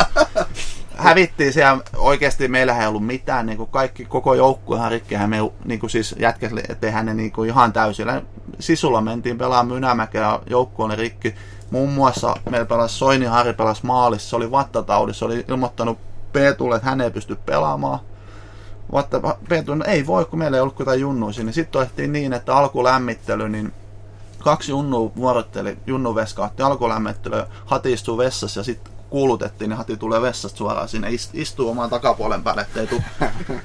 hävittiin siellä, oikeasti meillä ei ollut mitään, niin kuin kaikki, koko joukkuehan rikkihän me niin kuin siis jätkäsille, ettei ne niin kuin ihan täysillä. Sisulla mentiin pelaamaan Mynämäkeä ja oli rikki. Muun muassa meillä pelasi Soini Harri pelasi maalissa, se oli vattataudissa, oli ilmoittanut Peetulle, että hän ei pysty pelaamaan. Vatta, Peetu, no ei voi, kun meillä ei ollut jotain junnuisia. Niin sitten tehtiin niin, että alkulämmittely, niin kaksi junnu vuorotteli, junnu veska otti alkulämmittely, hati istui vessassa ja sitten kuulutettiin, niin Hati tulee vessasta suoraan sinne, istuu oman takapuolen päälle, ettei tule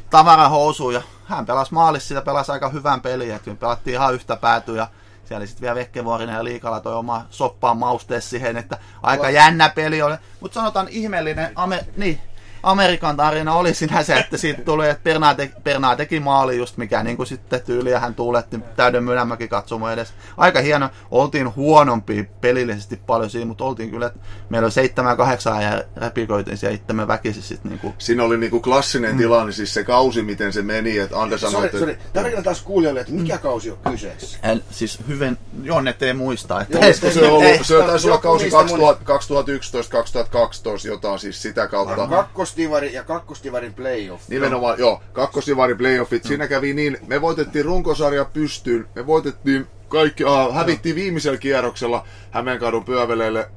tavarahousuun. Ja hän pelasi maalissa, sitä pelasi aika hyvän pelin, että me pelattiin ihan yhtä päätyä. Ja siellä oli sitten vielä Vekkevuorinen ja Liikala toi oma soppaan maustees siihen, että aika jännä peli oli. Mutta sanotaan ihmeellinen, ame, niin, Amerikan tarina oli siinä se, että siitä tuli, että Bernard, te, Bernard teki maali just mikä niin kuin sitten tyyliä hän tuuletti täyden mynämäkin katsomaan edes. Aika hieno. Oltiin huonompi pelillisesti paljon siinä, mutta oltiin kyllä, että meillä oli seitsemän kahdeksan ja repikoitiin siellä itsemme väkisin sitten. Niin kuin. Siinä oli niin kuin klassinen mm. tilanne, siis se kausi, miten se meni, että Ante sanoi, että... Sorry, tarina taas kuulijoille, että mikä kausi on kyseessä? En, siis hyvin, Jonne ei muista. Että Joo, se, se, ollut, se taisi olla kausi 2011-2012, jotain siis sitä kautta. Kakkos kakkostivari ja kakkostivarin playoff. Nimenomaan, joo. Kakkostivarin playoffit. Mm. Siinä kävi niin, me voitettiin runkosarja pystyyn, me voitettiin kaikki, ah, hävittiin viimeisellä kierroksella Hämeenkadun pyöveleille.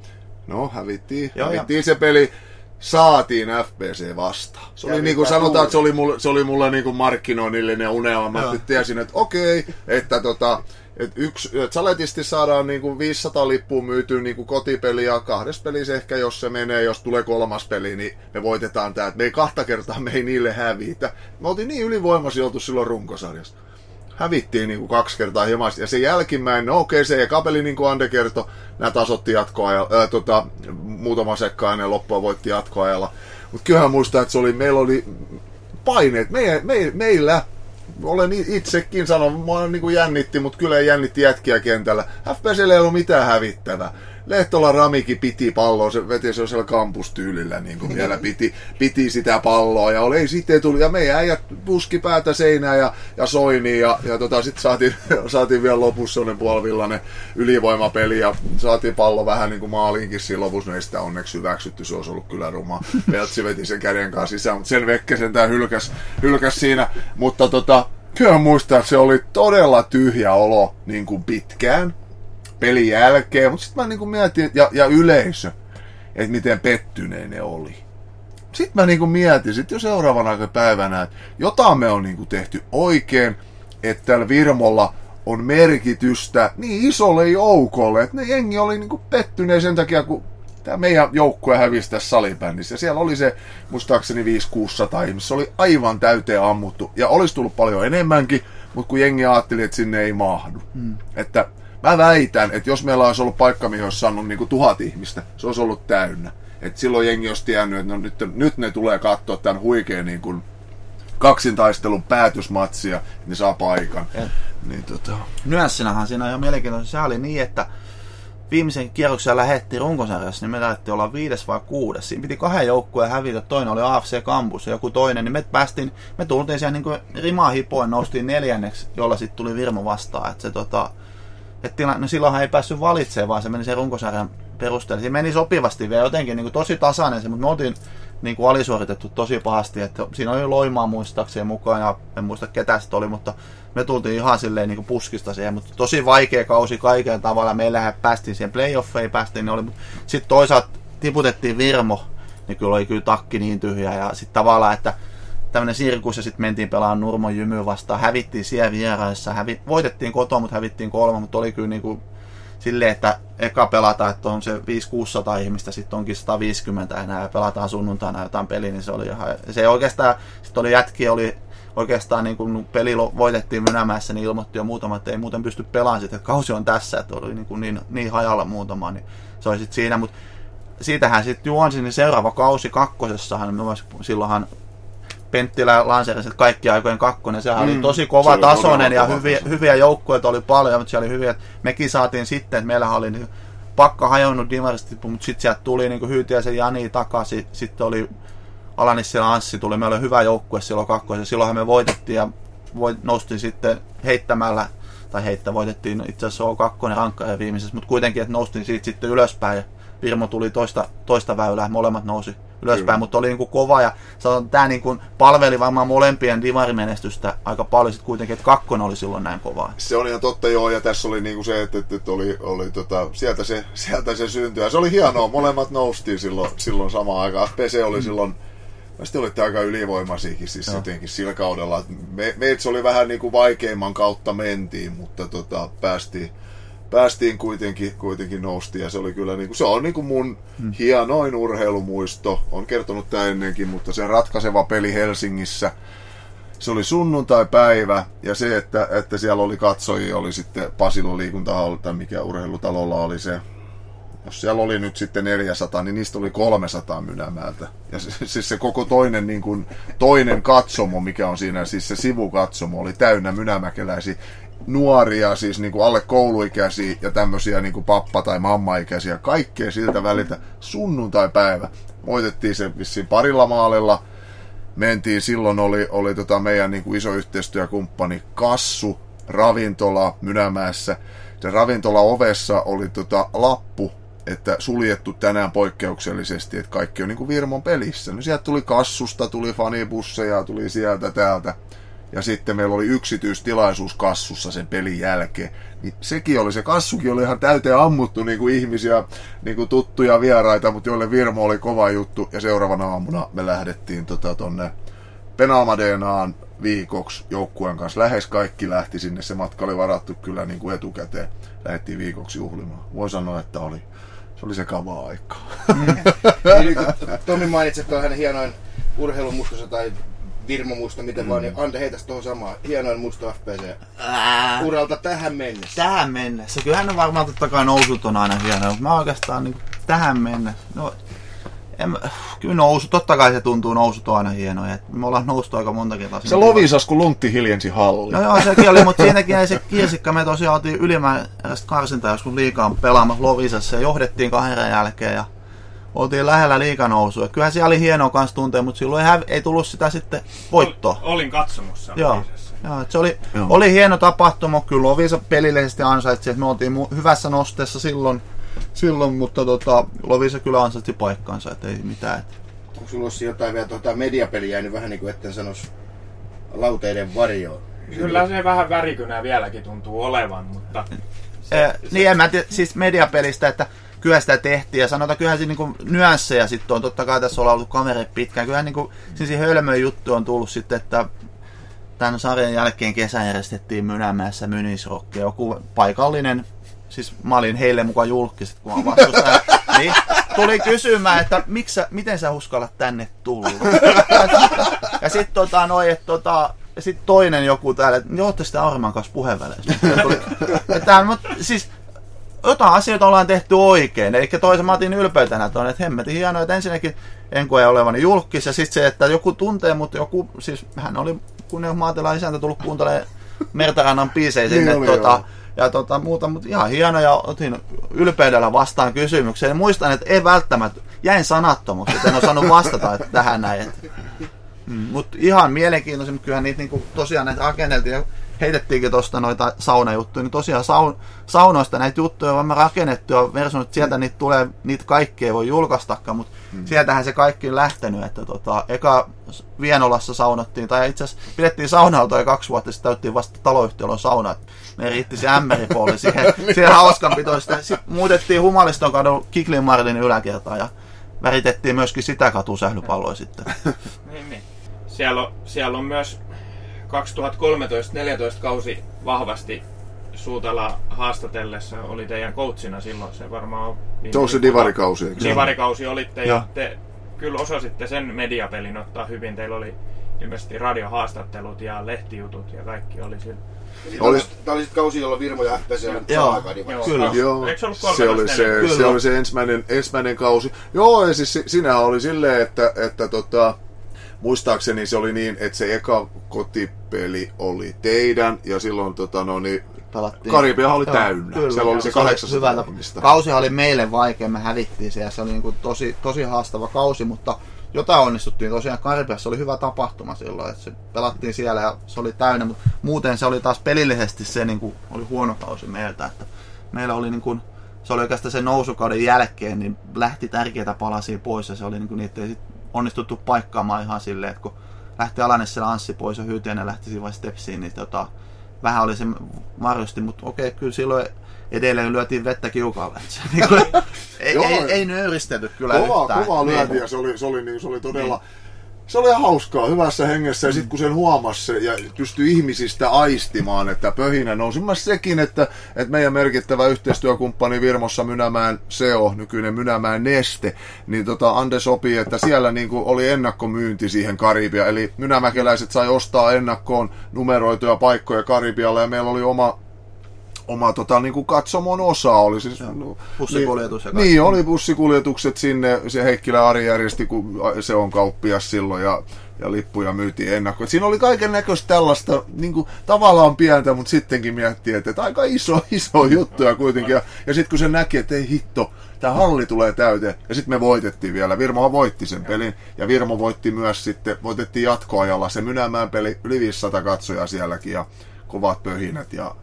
No, hävittiin, joo, hävittiin ja. se peli saatiin FBC vastaan. Se oli niin kuin sanotaan, että se oli mulle, se oli mulle niin kuin markkinoinnillinen unelma. Mä tiesin, että okei, okay, että tota, et yksi, et saletisti saadaan niinku 500 lippua myytyä niinku kotipeli ja kahdessa pelissä ehkä, jos se menee, jos tulee kolmas peli, niin me voitetaan tää. me ei kahta kertaa me ei niille hävitä. Me oltiin niin ylivoimaisia oltu silloin runkosarjasta. Hävittiin niinku kaksi kertaa hieman. Ja se jälkimmäinen, no okei, se kapeli niin kuin Ande kertoi, nämä tasotti jatkoajalla, äh, tota, muutama sekkainen loppua voitti jatkoajalla. Mutta kyllähän muistaa, että se oli, meillä oli paineet. Me, me, meillä olen itsekin sanonut, mä niin kuin jännitti, mutta kyllä jännitti jätkiä kentällä. FPCllä ei ollut mitään hävittävää. Lehtola Ramikin piti palloa, se veti siellä kampustyylillä niin kuin vielä [LAUGHS] piti, piti sitä palloa. Ja oli, sitten tuli, ja meidän äijät puski päätä seinään ja, ja soini ja, ja tota, sitten saatiin, [LAUGHS] saatiin vielä lopussa sellainen puolivillainen ylivoimapeli ja saatiin pallo vähän niin kuin maaliinkin siinä lopussa, no ei sitä onneksi hyväksytty, se olisi ollut kyllä ruma. Peltsi veti sen käden kanssa sisään, mutta sen Vekkesen tämä hylkäs, hylkäs siinä, mutta tota, kyllä muistaa, että se oli todella tyhjä olo niin kuin pitkään pelin jälkeen, mutta sitten mä niin kuin mietin, ja, ja yleisö, että miten pettyneen ne oli. Sitten mä niin kuin mietin sitten jo seuraavana päivänä, että jotain me on niin kuin tehty oikein, että tällä Virmolla on merkitystä niin isolle joukolle, että ne jengi oli niin kuin pettyneen sen takia, kun tämä meidän joukkue hävisi tässä salibändissä. Siellä oli se, muistaakseni 5-600 ihmistä. Se oli aivan täyteen ammuttu. Ja olisi tullut paljon enemmänkin, mutta kun jengi ajatteli, että sinne ei mahdu. Hmm. Että mä väitän, että jos meillä olisi ollut paikka, mihin olisi saanut niin tuhat ihmistä, se olisi ollut täynnä. Et silloin jengi olisi tiennyt, että no nyt, nyt ne tulee katsoa tämän huikean niin kuin kaksintaistelun päätösmatsia, niin ne saa paikan. Niin, tota... Nyanssinähän siinä on ihan mielenkiintoista. Se oli niin, että viimeisen kierroksen lähettiin runkosarjassa, niin me lähdettiin olla viides vai kuudes. Siinä piti kahden joukkueen hävitä, toinen oli AFC Campus ja joku toinen, niin me päästiin, me tultiin siellä niin rimaa hipoen, noustiin neljänneksi, jolla sitten tuli Virmo vastaan. Että se tota, et tila, no silloinhan ei päässyt valitsemaan, vaan se meni sen runkosarjan perusteella. Se meni sopivasti vielä jotenkin niin kuin tosi tasainen se, mutta me oltiin niin kuin alisuoritettu tosi pahasti. Että siinä oli Loimaa muistaakseni mukaan ja en muista ketä sitä oli, mutta me tultiin ihan silleen niin kuin puskista siihen. Mutta tosi vaikea kausi kaiken tavalla. Meillähän päästiin siihen playoffeihin, päästiin, niin oli, sitten toisaalta tiputettiin Virmo, niin kyllä oli kyllä takki niin tyhjä ja sitten tavallaan, että tämmöinen sirkus ja sitten mentiin pelaamaan Nurmon jymy vastaan. Hävittiin siellä vieraissa. Hävi, voitettiin kotoa, mutta hävittiin kolme, mutta oli kyllä niinku silleen, että eka pelataan, että on se 5-600 ihmistä, sitten onkin 150 enää ja pelataan sunnuntaina jotain peliä, niin se oli ihan, se oikeastaan, sitten oli jätki, oli oikeastaan niin kun peli voitettiin Mynämäessä, niin ilmoitti jo muutama, että ei muuten pysty pelaamaan sitten, että kausi on tässä, että oli niin, kuin niin, niin hajalla muutama, niin se oli sitten siinä, mutta siitähän sitten juonsi, niin seuraava kausi kakkosessahan, silloinhan Penttilä lanseerasi kaikki aikojen kakkonen. Sehän mm, oli tosi kova se oli tasoinen ja hyviä, hyviä joukkueita oli paljon, mutta siellä oli hyviä. Mekin saatiin sitten, että meillä oli niin pakka hajonnut divarista, mutta sitten sieltä tuli niin Hyytiäisen Jani takaisin. Sitten oli Alanissilä Anssi tuli, meillä oli hyvä joukkue silloin kakkosen. Silloinhan me voitettiin ja voit, noustiin sitten heittämällä, tai heittä voitettiin itse asiassa on kakkonen rankkaja viimeisessä, mutta kuitenkin, että noustiin siitä sitten ylöspäin ja Virmo tuli toista, toista väylää, molemmat nousi ylöspäin, Kyllä. mutta oli niin kuin kova ja tämä niin kuin palveli varmaan molempien divarimenestystä aika paljon sitten kuitenkin, että kakkonen oli silloin näin kovaa. Se on ihan totta joo, ja tässä oli niinku se, että, että, että oli, oli tota, sieltä, se, sieltä se syntyi. Ja se oli hienoa, molemmat noustiin silloin, silloin samaan aikaan. FPC oli silloin, mä sitten olitte aika ylivoimaisiakin siis Joo. jotenkin sillä kaudella. Me, meitä se oli vähän niinku vaikeimman kautta mentiin, mutta tota, päästiin, päästiin kuitenkin, kuitenkin noustiin ja se oli kyllä niinku, se on niinku mun hmm. hienoin urheilumuisto. On kertonut tämä ennenkin, mutta se ratkaiseva peli Helsingissä, se oli sunnuntai-päivä ja se, että, että siellä oli katsojia, oli sitten Pasilon liikuntahall tai mikä urheilutalolla oli se, jos siellä oli nyt sitten 400, niin niistä oli 300 Mynämäältä. Ja se, [LAUGHS] siis se koko toinen, niin kuin, toinen katsomo, mikä on siinä, siis se sivukatsomo, oli täynnä mynämäkeläisiä nuoria, siis niin kuin alle kouluikäisiä ja tämmöisiä niin kuin pappa- tai mammaikäisiä, kaikkea siltä väliltä sunnuntai-päivä. Voitettiin se vissiin parilla maalilla, mentiin, silloin oli, oli tota meidän niin kuin iso yhteistyökumppani Kassu, ravintola Mynämäessä. Se ravintola ovessa oli tota lappu, että suljettu tänään poikkeuksellisesti, että kaikki on niin kuin Virmon pelissä. No sieltä tuli Kassusta, tuli fanibusseja, tuli sieltä täältä. Ja sitten meillä oli yksityistilaisuus kassussa sen pelin jälkeen. Niin sekin oli, se kassukin oli ihan täyteen ammuttu niin kuin ihmisiä, niin kuin tuttuja vieraita, mutta joille Virmo oli kova juttu. Ja seuraavana aamuna me lähdettiin tota, tonne Penalmadeenaan viikoksi joukkueen kanssa. Lähes kaikki lähti sinne, se matka oli varattu kyllä niin kuin etukäteen. Lähdettiin viikoksi juhlimaan. Voi sanoa, että oli, se oli sekavaa aikaa. Eli kun Tomi mainitsi, että on hänen hienoin urheilumuistonsa tai Virmo-muisto, miten mm. vaan, niin Ante heitäs tuohon samaan. Hienoin muisto FPC. Ää, Uralta tähän mennessä. tähän mennessä. Kyllähän on varmaan totta kai nousut on aina hienoja, mutta mä oikeastaan niin tähän mennessä. No, en, kyllä nousu, totta kai se tuntuu, nousut on aina hienoja. Et Me ollaan noustu aika monta kertaa. Se lovisas, kun Luntti hiljensi halli. No joo, sekin oli, mutta siinäkin jäi se kirsikka. Me tosiaan oltiin ylimääräistä karsintaa joskus liikaa pelaamassa Lovisassa ja johdettiin kahden jälkeen ja oltiin lähellä liikanousua. Kyllähän siellä oli hienoa kans tuntea, mutta silloin ei, häv- ei tullut sitä sitten voittoa. Olin katsomossa. Joo. Joo, se oli, Joo. oli hieno tapahtuma, kyllä Lovisa pelillisesti ansaitsi, että me oltiin mu- hyvässä nosteessa silloin, silloin mutta tota, Lovisa kyllä ansaitsi paikkansa, että ei mitään. Et. Onko sulla olisi jotain vielä tuota mediapeliä jäänyt vähän niin kuin etten sanoisi lauteiden varjoon? Kyllä se vähän värikynä vieläkin tuntuu olevan, mutta Se, niin en mä tiedä, siis mediapelistä, että kyllä sitä tehtiin ja sanotaan, kyllähän siinä niinku nyansseja sitten on, totta kai tässä ollaan ollut kamereet pitkään, kyllähän niinku, siis hölmöön juttu on tullut sitten, että tämän sarjan jälkeen kesän järjestettiin Mynämäessä Mynisrokki, joku paikallinen, siis mä olin heille mukaan julkiset, kun mä [LAUGHS] niin tuli kysymään, että miksi sä, miten sä uskallat tänne tulla. Ja sitten tota, noi, että tota, sitten toinen joku täällä, että ootte sitten Auriman kanssa puheenväleissä. Siis jotain asioita ollaan tehty oikein. Eli toisen mä otin ylpeytenä tuonne, että hemmetin hienoa, että ensinnäkin en koe olevani julkis. Ja sitten se, että joku tuntee, mutta joku, siis hän oli kunnian maatilan isäntä tullut kuuntelemaan Mertarannan biisejä sinne. Niin oli, tota, joo. ja tota, muuta, mutta ihan hieno ja otin ylpeydellä vastaan kysymykseen. Muistan, että ei välttämättä, jäin sanattomaksi, että en osannut vastata että [LAUGHS] tähän näin. Että, mm, mutta ihan mielenkiintoisia, mutta kyllähän niitä niinku, tosiaan näitä rakenneltiin heitettiinkin tuosta noita saunajuttuja, niin tosiaan saun, saunoista näitä juttuja on rakennettu ja versun, että sieltä niitä tulee, niitä kaikkea ei voi julkaistakaan, mutta hmm. sieltähän se kaikki on lähtenyt, että tota, eka Vienolassa saunottiin, tai itse asiassa pidettiin saunautoja kaksi vuotta, sitten täyttiin vasta taloyhtiöllä sauna, me riitti se ämmäripuoli [LAUGHS] siihen, siihen hauskanpitoista. Sitten muutettiin Humaliston kadun Kiklin Martin yläkertaan ja väritettiin myöskin sitä katusählypalloa sitten. [LAUGHS] Niin, niin. Siellä on, siellä on myös 2013-2014 kausi vahvasti Suutala haastatellessa oli teidän coachina silloin. Se varmaan on... viime Se on se divarikausi, eikö? Divarikausi olitte Joo. ja te kyllä osasitte sen mediapelin ottaa hyvin. Teillä oli ilmeisesti radiohaastattelut ja lehtijutut ja kaikki oli sillä. Oli... Tämä oli sitten kausi, jolloin Virmo ja FPC oli Joo. samaan aikaan divarissa. Kyllä. Joo, Eikö se ollut se oli se, 13-14? se, oli se ensimmäinen, ensimmäinen kausi. Joo, ja siis si- sinähän oli silleen, että, että tota, muistaakseni se oli niin, että se eka kotipeli oli teidän ja silloin tota, no, niin, Pelattiin. Karibia oli Joo, täynnä. Kyllä, Siellä oli se oli 800 hyvä tapa. ihmistä. Kausi oli meille vaikea, me hävittiin siellä. Se oli niin kuin tosi, tosi haastava kausi, mutta jotain onnistuttiin. Tosiaan Karibiassa oli hyvä tapahtuma silloin, että se pelattiin siellä ja se oli täynnä, mutta muuten se oli taas pelillisesti se niin kuin, oli huono kausi meiltä. Että meillä oli niin kuin, se oli oikeastaan sen nousukauden jälkeen, niin lähti tärkeitä palasia pois ja se oli niin kuin, niitä ei sit onnistuttu paikkaamaan ihan silleen, että kun lähti Alanessella Anssi pois ja Hyytiäinen lähti siinä Stepsiin, niin tota, vähän oli se varjosti, mutta okei, kyllä silloin edelleen lyötiin vettä kiukalle. [LAUGHS] Se, niin kuin, ei, [LAUGHS] Joo. ei, ei nöyristelty kyllä Kovaa, yhtään. kovaa Niin. lyöntiä, se oli, se oli, niin, se oli todella... Se oli hauskaa, hyvässä hengessä, ja sitten kun sen huomasi ja pystyi ihmisistä aistimaan, että pöhinä nousi. Mä sekin, että, että meidän merkittävä yhteistyökumppani Virmossa Mynämään SEO, nykyinen Mynämään Neste, niin tota Ande sopii, että siellä niin kuin oli ennakkomyynti siihen Karibia, eli mynämäkeläiset sai ostaa ennakkoon numeroituja paikkoja Karibialle, ja meillä oli oma oma tota, niin kuin katsomon osa oli siis, no, Bussikuljetus ja niin, kaikki. niin, oli bussikuljetukset sinne, se Heikkilä Ari järjesti, kun se on kauppias silloin ja, ja lippuja myytiin ennakkoon. Siinä oli kaiken näköistä tällaista, niin kuin, tavallaan pientä, mutta sittenkin miettii, että, että aika iso, [LAUGHS] iso juttuja kuitenkin. Ja, ja sitten kun se näki, että ei hitto, tämä halli tulee täyteen, ja sitten me voitettiin vielä. Virmohan voitti sen pelin, ja Virmo voitti myös sitten, voitettiin jatkoajalla se Mynämään peli, yli 500 katsojaa sielläkin, ja kovat pöhinät, ja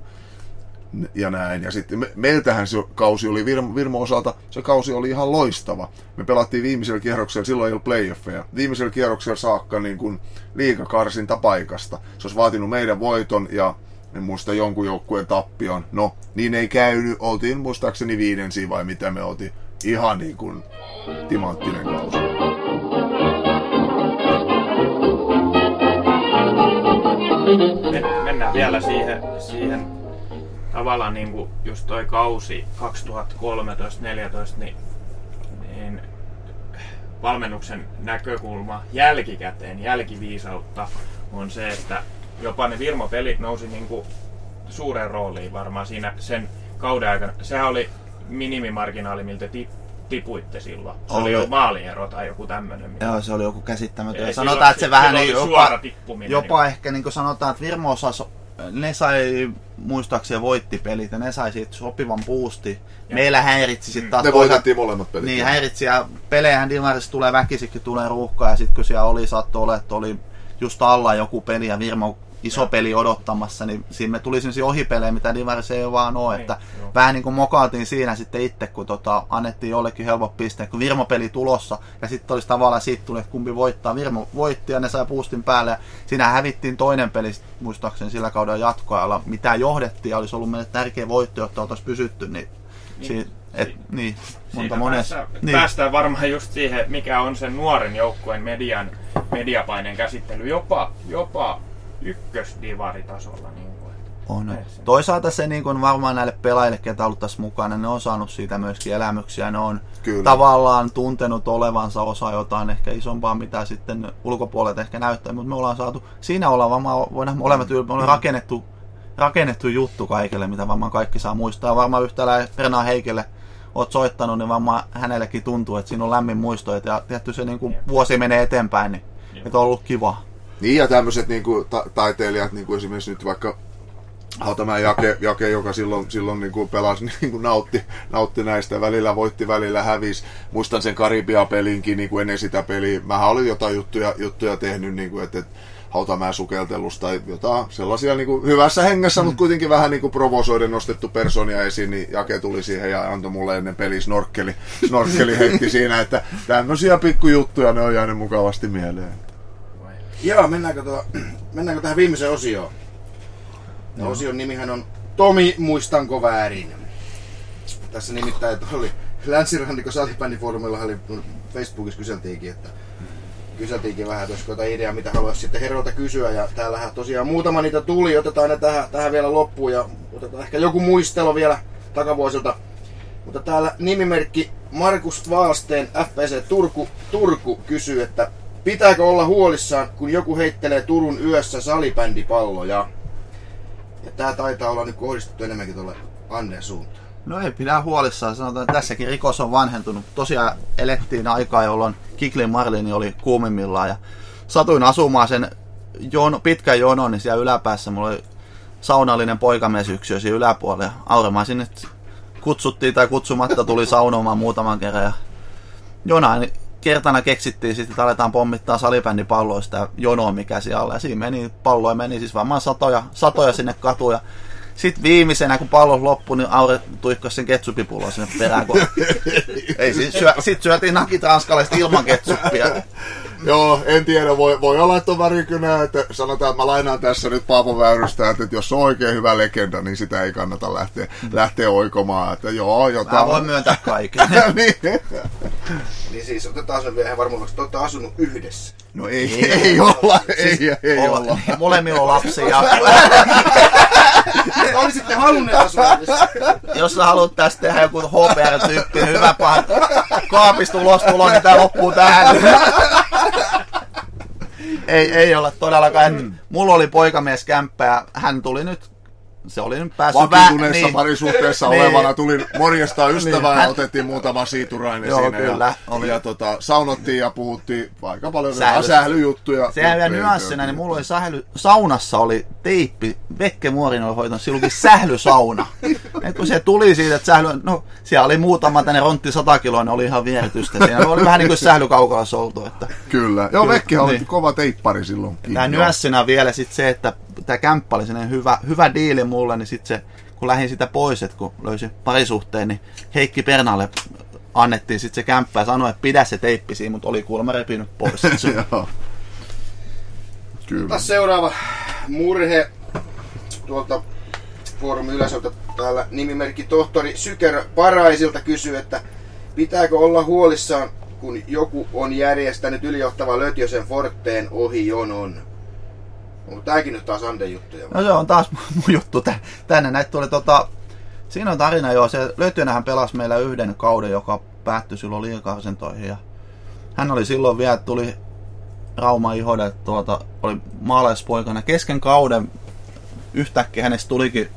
ja näin. Ja sitten me, meiltähän se kausi oli Virmo, Virmo osalta, se kausi oli ihan loistava. Me pelattiin viimeisellä kierroksella, silloin ei ollut playoffeja, viimeisellä kierroksella saakka niin kuin liikakarsinta paikasta. Se olisi vaatinut meidän voiton ja en muista jonkun joukkueen tappion. No, niin ei käynyt. Oltiin muistaakseni viidensi vai mitä me oltiin. Ihan niin kuin timanttinen kausi. Men- mennään vielä siihen, siihen tavallaan niin kuin just toi kausi 2013-2014, niin, niin valmennuksen näkökulma jälkikäteen, jälkiviisautta on se, että jopa ne Virmo-pelit nousi niin kuin suureen rooliin varmaan siinä sen kauden aikana. Sehän oli minimimarginaali, miltä ti- tipuitte silloin. Se oli, Oli. jo maaliero tai joku tämmöinen. Joo, se oli joku käsittämätön. Ja Sanotaan, että se vähän niin jopa, suora tippuminen. jopa ehkä niin kuin sanotaan, että Virmo osasi, ne sai muistaakseni voitti pelit ja ne sai siitä sopivan boosti. Meillä häiritsi sitten taas Ne toisaalta- voitettiin molemmat pelit. Niin, häiritsi ja pelejähän Dimarissa tulee väkisikin, tulee ruuhkaa ja sitten kun siellä oli, saattoi olla, että oli just alla joku peli ja Virmo iso peli odottamassa, niin siinä me tuli sellaisia ohipelejä, mitä Dimarissa ei vaan ole, Niin, että joo. vähän niin kuin mokaatiin siinä sitten itse, kun tota, annettiin jollekin helpot pisteet, kun Virmo-peli tulossa, ja sitten olisi tavallaan siitä tuli, että kumpi voittaa. Virmo voitti ja ne sai boostin päälle, ja siinä hävittiin toinen peli, muistaakseni sillä kaudella jatkoajalla, mitä johdettiin, ja olisi ollut meille tärkeä voitto, jotta oltaisiin pysytty, niin, Niin, niin, et, si- niin monta Siitä monessa. päästään, Niin. päästään varmaan just siihen, mikä on sen nuoren joukkueen median, mediapaineen käsittely, jopa, jopa ykkösdivaritasolla. Niin kuin, että On. näin Toisaalta se niin kuin varmaan näille pelaajille, ketä on ollut tässä mukana, ne on saanut siitä myöskin elämyksiä. Ne on Kyllä. tavallaan tuntenut olevansa osa jotain ehkä isompaa, mitä sitten ulkopuolelta ehkä näyttää. Mutta me ollaan saatu, siinä ollaan varmaan, voidaan molemmat ylpeä, me ollaan rakennettu, rakennettu juttu kaikille, mitä varmaan kaikki saa muistaa. Varmaan yhtä lailla Renaa Heikelle oot soittanut, niin varmaan hänellekin tuntuu, että siinä on lämmin muisto. Ja tietty se niin kuin vuosi menee eteenpäin, niin että on ollut kiva. Niin ja tämmöiset niinku, ta- taiteilijat, niinku esimerkiksi nyt vaikka Hautamäen Jake, Jake joka silloin, silloin niinku pelasi, [LAUGHS] niinku nautti, nautti näistä, välillä voitti, välillä hävisi. Muistan sen Karibia-pelinkin niinku ennen sitä peliä. Mähän olin jotain juttuja, juttuja tehnyt, niinku, että et, Hautamäen sukeltelusta tai jotain sellaisia niinku hyvässä hengessä, mm. mutta kuitenkin vähän niinku provosoiden nostettu personia esiin, niin Jake tuli siihen ja antoi mulle ennen peli snorkkeli, [LAUGHS] snorkkeli heitti siinä, että tämmöisiä pikkujuttuja ne on jäänyt mukavasti mieleen. Joo, mennäänkö, tuo, mennäänkö tähän viimeiseen osioon? Ja osion nimihän on Tomi, muistanko väärin? Tässä nimittäin oli Länsirannikko salibändifoorumilla oli Facebookissa kyseltiinkin, että kyseltiinkin vähän, että olisiko jotain ideaa, mitä haluaisi sitten herralta kysyä. Ja täällähän tosiaan muutama niitä tuli, otetaan ne tähän, tähän vielä loppuun ja otetaan ehkä joku muistelo vielä takavuosilta. Mutta täällä nimimerkki Markus Vaalsteen FPC Turku, Turku kysyy, että pitääkö olla huolissaan, kun joku heittelee Turun yössä salibändipalloja? Ja tää taitaa olla nyt kohdistettu enemmänkin tuolle Anden suuntaan. No ei pidä huolissaan. Sanotaan, että tässäkin rikos on vanhentunut. Tosiaan elettiin aikaa, jolloin Kiklin Marlini oli kuumimmillaan ja satuin asumaan sen jono, pitkän jonon, niin siellä yläpäässä mulla oli saunallinen poikamiesyksiö siinä yläpuolella. Ja Auremaa sinne kutsuttiin tai kutsumatta tuli saunomaan muutaman kerran. Ja jonain kertana keksittiin sitten, että aletaan pommittaa salibändipalloista ja jonoa mikä siellä Ja siinä meni, palloja meni siis varmaan satoja, satoja sinne katuja. Sitten viimeisenä, kun pallo loppui, niin Aure tuikkasi sen ketsupipullon sinne perään. Kun... [LAUGHS] Ei, sit, syö, sit syötiin nakit ranskalaista ilman ketsuppia. Joo, en tiedä. Voi, voi olla, että on värikynä. Että sanotaan, että mä lainaan tässä nyt Paapo Väyrystä, että jos on oikein hyvä legenda, niin sitä ei kannata lähteä, lähteä oikomaan. Että joo, jotain. Mä voin myöntää kaiken. [LAUGHS] niin. Niin siis otetaan sen vielä varmuudeksi, että olette asunut yhdessä. No ei, ei, [LAUGHS] ei olla, ei, ei Olla- olla. [LAUGHS] Molemmilla on lapsia. Te olisitte halunneet asua yhdessä. Jos sä haluat tästä tehdä joku HPR-tyyppinen hyvä paha kaapista ulos tulo, niin tää loppuu tähän. Ei, ei olla todellakaan. Mm. Mulla oli poikamies kämppä ja hän tuli nyt, se oli nyt päässyt Vakituneessa niin. parisuhteessa [LAUGHS] Niin. olevana tuli morjesta ystävää Niin. ja otettiin muutama siiturainen Joo, siinä. kyllä. Ja, Oli. ja tota, saunottiin ja puhuttiin aika paljon Sähly. Sähly. sählyjuttuja. Sehän vielä nyanssina, niin mulla oli sähly, saunassa oli teippi, Vekke Muorin oli hoitanut, sillä sählysauna. [LAUGHS] Et kun se tuli siitä, että sähly, no siellä oli muutama tänne rontti 100 kiloa, ne oli ihan vieretystä siinä. Oli vähän niin kuin sählykaukalassa oltu, että Kyllä. Joo, Vekki oli Niin. kova teippari silloin. Tämä nyanssina vielä sit se, että tämä kämppä oli hyvä, hyvä diili mulle, niin sitten se, kun lähdin sitä pois, että kun löysin parisuhteen, niin Heikki Pernalle annettiin sitten se kämppä ja sanoi, että pidä se teippi siinä, mutta oli kuulemma repinyt pois. se. [LAUGHS] Joo. Kyllä. Seuraava murhe tuolta foorumin yläsolta täällä nimimerkki tohtori Syker Paraisilta kysyy, että pitääkö olla huolissaan, kun joku on järjestänyt ylijohtava Lötjösen Forteen ohi jonon? Onko tääkin nyt taas Anden juttuja? No se on taas mun juttu tä- tänne. Näitä tuli tota, siinä on tarina jo. Se Lötjönähän pelasi meillä yhden kauden, joka päättyi silloin liikarsentoihin. Ja hän oli silloin vielä, tuli Rauma Ihode, tuota, oli maalaispoikana. Kesken kauden yhtäkkiä hänestä tulikin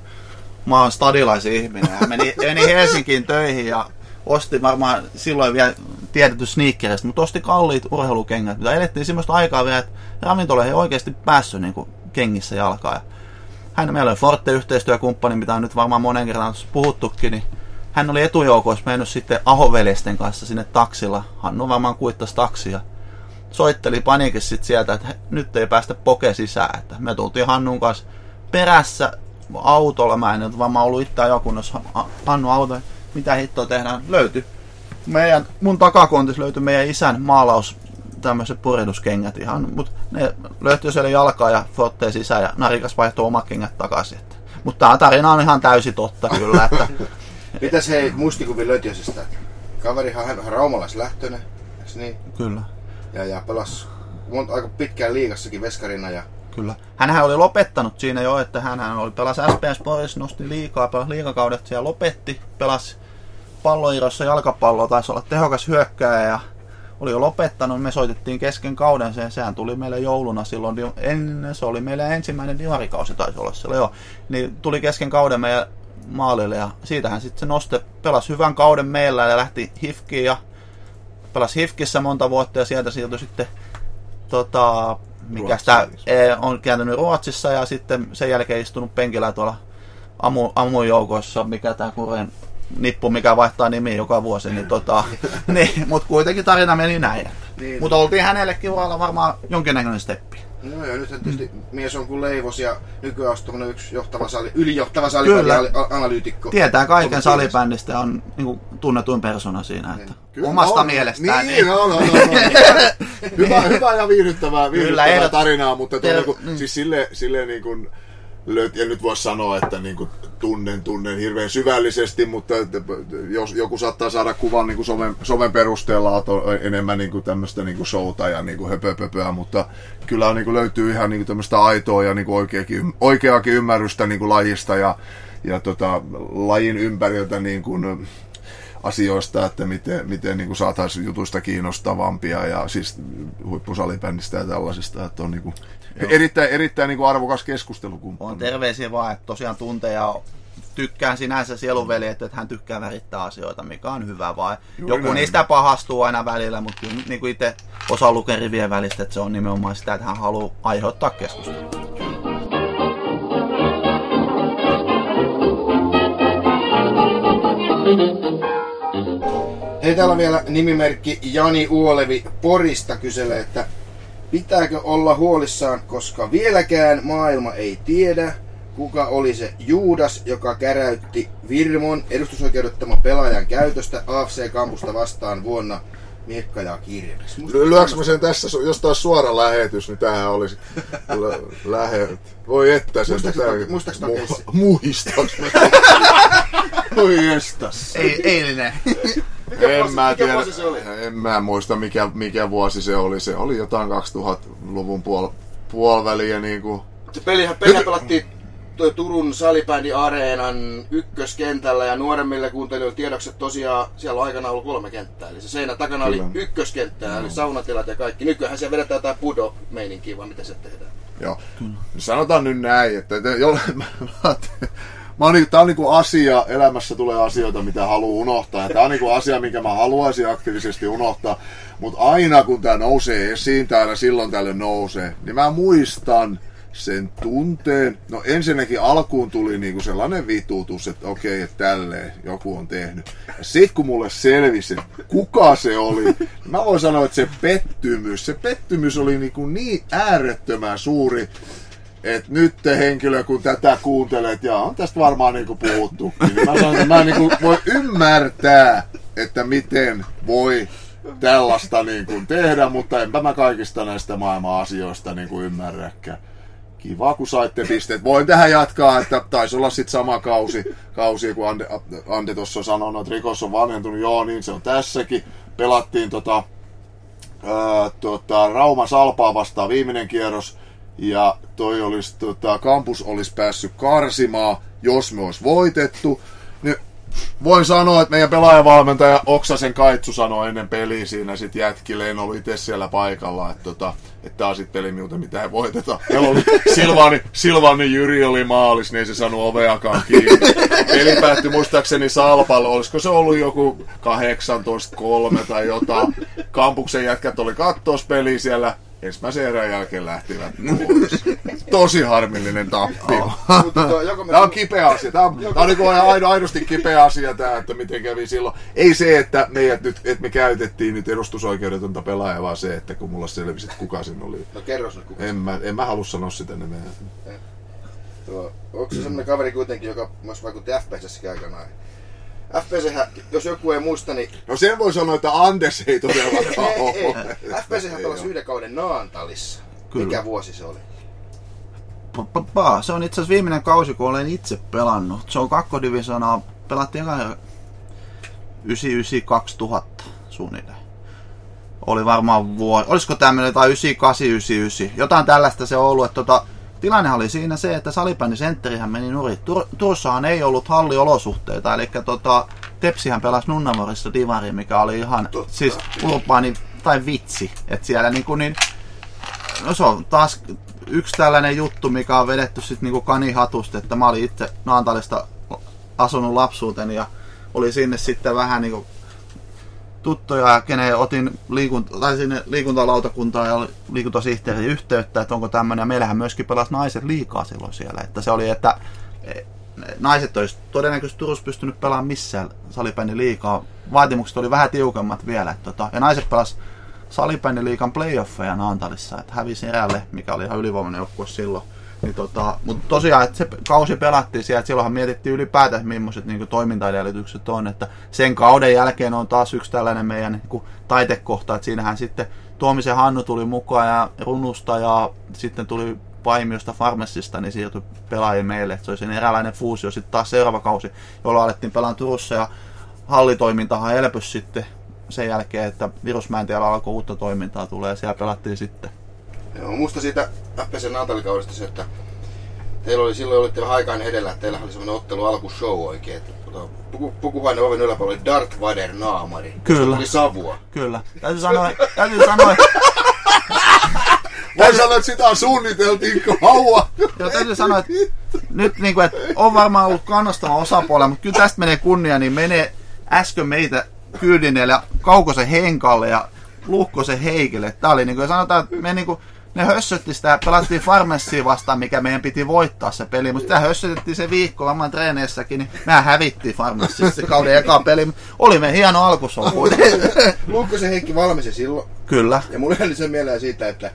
maan stadilaisen ihminen. Hän meni, meni Helsinkiin töihin ja osti varmaan silloin vielä tiedetty sneakerista, mutta osti kalliit urheilukengät, mitä elettiin semmoista aikaa vielä, että ravintola ei oikeasti päässyt niin kuin kengissä jalkaan. Ja hän meillä oli Forte-yhteistyökumppani, mitä on nyt varmaan monen kerran puhuttukin, niin hän oli etujoukoissa mennyt sitten Ahoveljesten kanssa sinne taksilla. Hannu varmaan kuittasi taksia. Soitteli paniikissa sitten sieltä, että nyt ei päästä poke sisään. Että me tultiin Hannun kanssa perässä autolla. Mä en nyt varmaan ollut itse ajokunnossa Ha- Hannu auto. Mitä hittoa tehdään? Löytyi. Meidän, mun takakontissa löytyi meidän isän maalaus tämmöiset purjehduskengät ihan, mutta ne löytyi siellä jalkaa ja Forteen sisään ja Narikas vaihtoi omat kengät takaisin. Mutta tämä tarina on ihan täysin totta kyllä, että [LAUGHS] Mitäs hei muistikuvin Lötjösestä? Kaverihan hän on raumalaislähtöinen, eiks niin? kyllä. Ja, ja pelasi monta, aika pitkään liigassakin veskarina ja Kyllä. Hänhän oli lopettanut siinä jo, että hän oli pelasi SPS Boris, nosti liikaa, pelasi liikakaudet siellä lopetti, pelasi palloirossa jalkapalloa, taisi olla tehokas hyökkääjä ja oli jo lopettanut. Me soitettiin kesken kauden sen, sehän tuli meille jouluna silloin, ennen, se oli meillä ensimmäinen divarikausi taisi olla siellä joo. Niin tuli kesken kauden meidän maalille ja siitähän sitten se noste pelasi hyvän kauden meillä ja lähti Hifkiin ja pelasi Hifkissä monta vuotta ja sieltä siirtyi sitten tota, mikä sitä on kääntynyt Ruotsissa ja sitten sen jälkeen istunut penkillä tuolla amu, mikä tämä kureen nippu, mikä vaihtaa nimi joka vuosi, niin tota, [LAUGHS] niin, mutta kuitenkin tarina meni näin. Niin. Mutta oltiin hänellekin uralla varmaan jonkinnäköinen steppi. No joo, nythän tietysti mies on kuin leivos ja nykyään on yksi johtava sali, ylijohtava Kyllä. salibändi-analyytikko. Tietää kaiken salibändistä on niin tunnetuin persona siinä, että Kyllä omasta on. mielestään. Niin, no, no, no, no. hyvä, hyvä ja viihdyttävää, viihdyttävää ehdot- tarinaa, mutta Ter- ter- niin. siis sille, sille niin kuin, ja nyt voisi sanoa, että niin kuin tunnen, tunnen hirveän syvällisesti, mutta jos joku saattaa saada kuvan niin kuin somen, somen perusteella että on enemmän niin kuin tämmöistä niin kuin showta ja niin kuin höpöpöpöä, mutta kyllä niin kuin löytyy ihan niin kuin tämmöistä aitoa ja niin kuin oikeakin, oikeakin ymmärrystä niin kuin lajista ja, ja tota, lajin ympäriltä niin kuin, asioista, että miten, miten niin kuin saataisiin jutuista kiinnostavampia ja siis huippusalibändistä ja tällaisista, että on niin kuin erittäin, erittäin niin kuin arvokas keskustelukumppani. On terveisiä vaan, että tosiaan tuntee ja tykkään sinänsä sielunveli, että hän tykkää värittää asioita, mikä on hyvä vaan. Juuri Joku näin. niistä pahastuu aina välillä, mutta kyllä niin kuin itse osaa lukea rivien välistä, että se on nimenomaan sitä, että hän haluaa aiheuttaa keskustelua. Hei, täällä on vielä nimimerkki Jani Uolevi Porista kyselee, että pitääkö olla huolissaan, koska vieläkään maailma ei tiedä, kuka oli se Juudas, joka käräytti Virmon edustusoikeudettaman pelaajan käytöstä AFC-kampusta vastaan vuonna Miekka ja Kirves. Lyöks mä sen tässä, jos taas suora lähetys, niin tämähän olisi lä- [LAUGHS] lähet. Voi että se Muistaaks keissi? Muistaaks mä? [LAUGHS] [LAUGHS] Voi estas. Ei, eilinen. En vuosi- mä mikä tiedä, vuosi se oli? en mä muista mikä, mikä vuosi se oli. Se oli jotain 2000-luvun puol, puoliväliä niinku. Se pelihän, pelihän pelattiin tu- Turun salibändi Areenan ykköskentällä ja nuoremmille kuuntelijoille tiedoksi, että tosiaan siellä on aikana ollut kolme kenttää. Eli se seinän takana Kyllä. oli ykköskenttää, eli saunatilat ja kaikki. Nykyään siellä vedetään jotain pudo-meininkiä, vai mitä se tehdään? Joo. Sanotaan nyt näin, että, että jo, [LAUGHS] mä, mä, mä oon, niinku- tää on niinku asia, elämässä tulee asioita, mitä haluaa unohtaa. Ja tää on niinku asia, minkä mä haluaisin aktiivisesti unohtaa. Mutta aina kun tää nousee esiin, tää aina silloin tällöin nousee, niin mä muistan sen tunteen. No ensinnäkin alkuun tuli niinku sellainen vitutus, että okei, että tälleen joku on tehnyt. Ja sit kun mulle selvisi, kuka se oli, niin mä voin sanoa, että se pettymys, se pettymys oli niinku niin äärettömän suuri, että nyt te henkilö, kun tätä kuuntelet, ja on tästä varmaan niinku puhuttu, [LAUGHS] niin mä sanon, että mä niinku voi ymmärtää, että miten voi tällaista niinku tehdä, mutta enpä mä kaikista näistä maailman asioista niinku ymmärräkään. Kiva, kun saitte pisteet. Voin tähän jatkaa, että taisi olla sitten sama kausi, kausi kun Ande, Ande tuossa sanoi, että rikos on vanhentunut. Joo, niin se on tässäkin. Pelattiin tota, ää, tota, Rauma Salpaa vastaan viimeinen kierros. Ja toi olisi, tota, kampus olisi päässyt karsimaan, jos me olisi voitettu. Niin voin sanoa, että meidän pelaajavalmentaja Oksasen Kaitsu sanoi ennen peliä siinä sit jätkille, en ollut itse siellä paikalla, että, tota, että tää on sit peli minulta, mitä ei voiteta. Oli Silvani, Silvani Jyri oli maalis, niin ei se saanut oveakaan kiinni. Peli päättyi muistaakseni Salpalle, olisiko se ollut joku 18-3 tai jotain. Kampuksen jätkät oli kattoos peli siellä, ensimmäisen erän jälkeen lähtivät pois. Tosi harmillinen tappio. Tämä on kipeä asia. Tämä on, tämä on niin aido, aidosti kipeä asia tämä, että miten kävi silloin. Ei se, että, meidät nyt, että me käytettiin nyt edustusoikeudetonta pelaajaa, vaan se, että kun mulla selvisi, että kuka sen oli. No kerros nyt, kuka En mä, en mä halua sanoa sitä nimeä. Tuo, onko se semmonen kaveri kuitenkin, joka myös vaikutti FPSssäkin aikanaan? FPC, jos joku ei muista, niin No sen voi sanoa, että Andes ei todellakaan [LAUGHS] ei, ei, ole. FPC pelasi yhden kauden Naantalissa. Kyllä. Mikä vuosi se oli? Pa, pa, pa. Se on itse asiassa viimeinen kausi, kun olen itse pelannut. Se on kakkodivisionaa. Pelattiin kai 99-2000 suunnilleen. Oli varmaan vuosi. Olisiko tämmöinen jotain 98-99? Jotain tällaista se on ollut. Että tota, tilanne oli siinä se, että salibändin sentterihän meni nurin. Tur- Turussahan ei ollut halliolosuhteita. Eli tota, Tepsihän pelasi Nunnamorissa divari, mikä oli ihan Totta. siis urbaani tai vitsi. Että siellä niinku niin, No se on taas yksi tällainen juttu, mikä on vedetty sitten niinku kanihatusta, että mä olin itse Naantalista asunut lapsuuteni ja oli sinne sitten vähän niinku tuttuja, kenen otin liikunta, tai sinne liikuntalautakuntaa ja liikuntasihteeri yhteyttä, että onko tämmöinen, meillähän myöskin pelasi naiset liikaa silloin siellä, että se oli, että eh, naiset olisi todennäköisesti Turussa pystynyt pelaamaan missään salibändin liikaa, vaatimukset oli vähän tiukemmat vielä, että tota, ja naiset pelas salibändiliikan playoffeja Naantalissa, että hävisi erälle, mikä oli ihan ylivoimainen joukkue silloin. Niin tota, mutta tosiaan, että se kausi pelattiin siellä, että silloinhan mietittiin ylipäätään, millaiset niin toimintaedellytykset on, että sen kauden jälkeen on taas yksi tällainen meidän niin taitekohta, että siinähän sitten Tuomisen Hannu tuli mukaan ja Runusta ja sitten tuli Paimiosta Farmessista, niin siirtyi pelaajia meille, että se olisi eräänlainen fuusio sitten taas seuraava kausi, jolloin alettiin pelaa Turussa ja hallitoimintahan elpys sitten sen jälkeen, että Virusmäentiellä alkoi uutta toimintaa tulee ja siellä pelattiin sitten. Joo, musta siitä FPC Naantalikaudesta se, että teillä oli silloin olitte vähän aikaan edellä, että teillä oli semmoinen ottelu alkushow oikein. Että, tota, puku, pukuhuoneen oven yläpuolella oli Darth Vader naamari. Kyllä. Tuli savua. Kyllä. Täytyy sanoa, täytyy sanoa, Voi sanoa, että sitä suunniteltiin kauan. Joo, täytyy sanoa, että nyt niin kuin, että on varmaan ollut kannustava osapuolella, mutta kyllä tästä menee kunnia, niin menee äsken meitä kyydineellä Kaukosen Henkalle ja Luukkosen Heikille. Tää oli niinku, sanotaan, että me niinku, ne hössötti sitä, pelattiin Farmessia vastaan, mikä meidän piti voittaa se peli, mutta sitä hössötettiin se viikko laman treeneissäkin, niin mehän hävittiin Farmessissa se kauden eka peli. Oli me hieno alkusolku. [LAUGHS] Luukkosen Heikki valmisi silloin. Kyllä, Ja mulle oli se mieleen siitä, että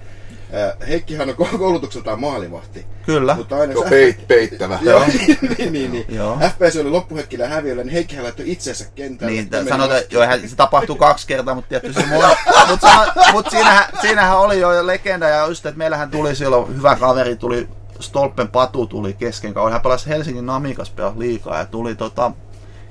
Heikkihan on ko- koulutukseltaan maalivahti. kyllä. Mutta aina Joo, se- peit, peittävä. Joo, [LAUGHS] niin, niin, niin. [LAUGHS] Joo. FPS oli loppuhetkillä häviöllä, niin Heikkihän laittoi itsensä kentälle. Niin, meni sanotaan, eihän se tapahtui kaksi kertaa, mutta tietysti se mulla, [LAUGHS] mutta mut siinähän, siinähän, oli jo legenda ja just, että meillähän tuli silloin hyvä kaveri, tuli Stolpen Patu tuli kesken kauden. Hän pelasi Helsingin Namikas pelasi liikaa ja tuli tota,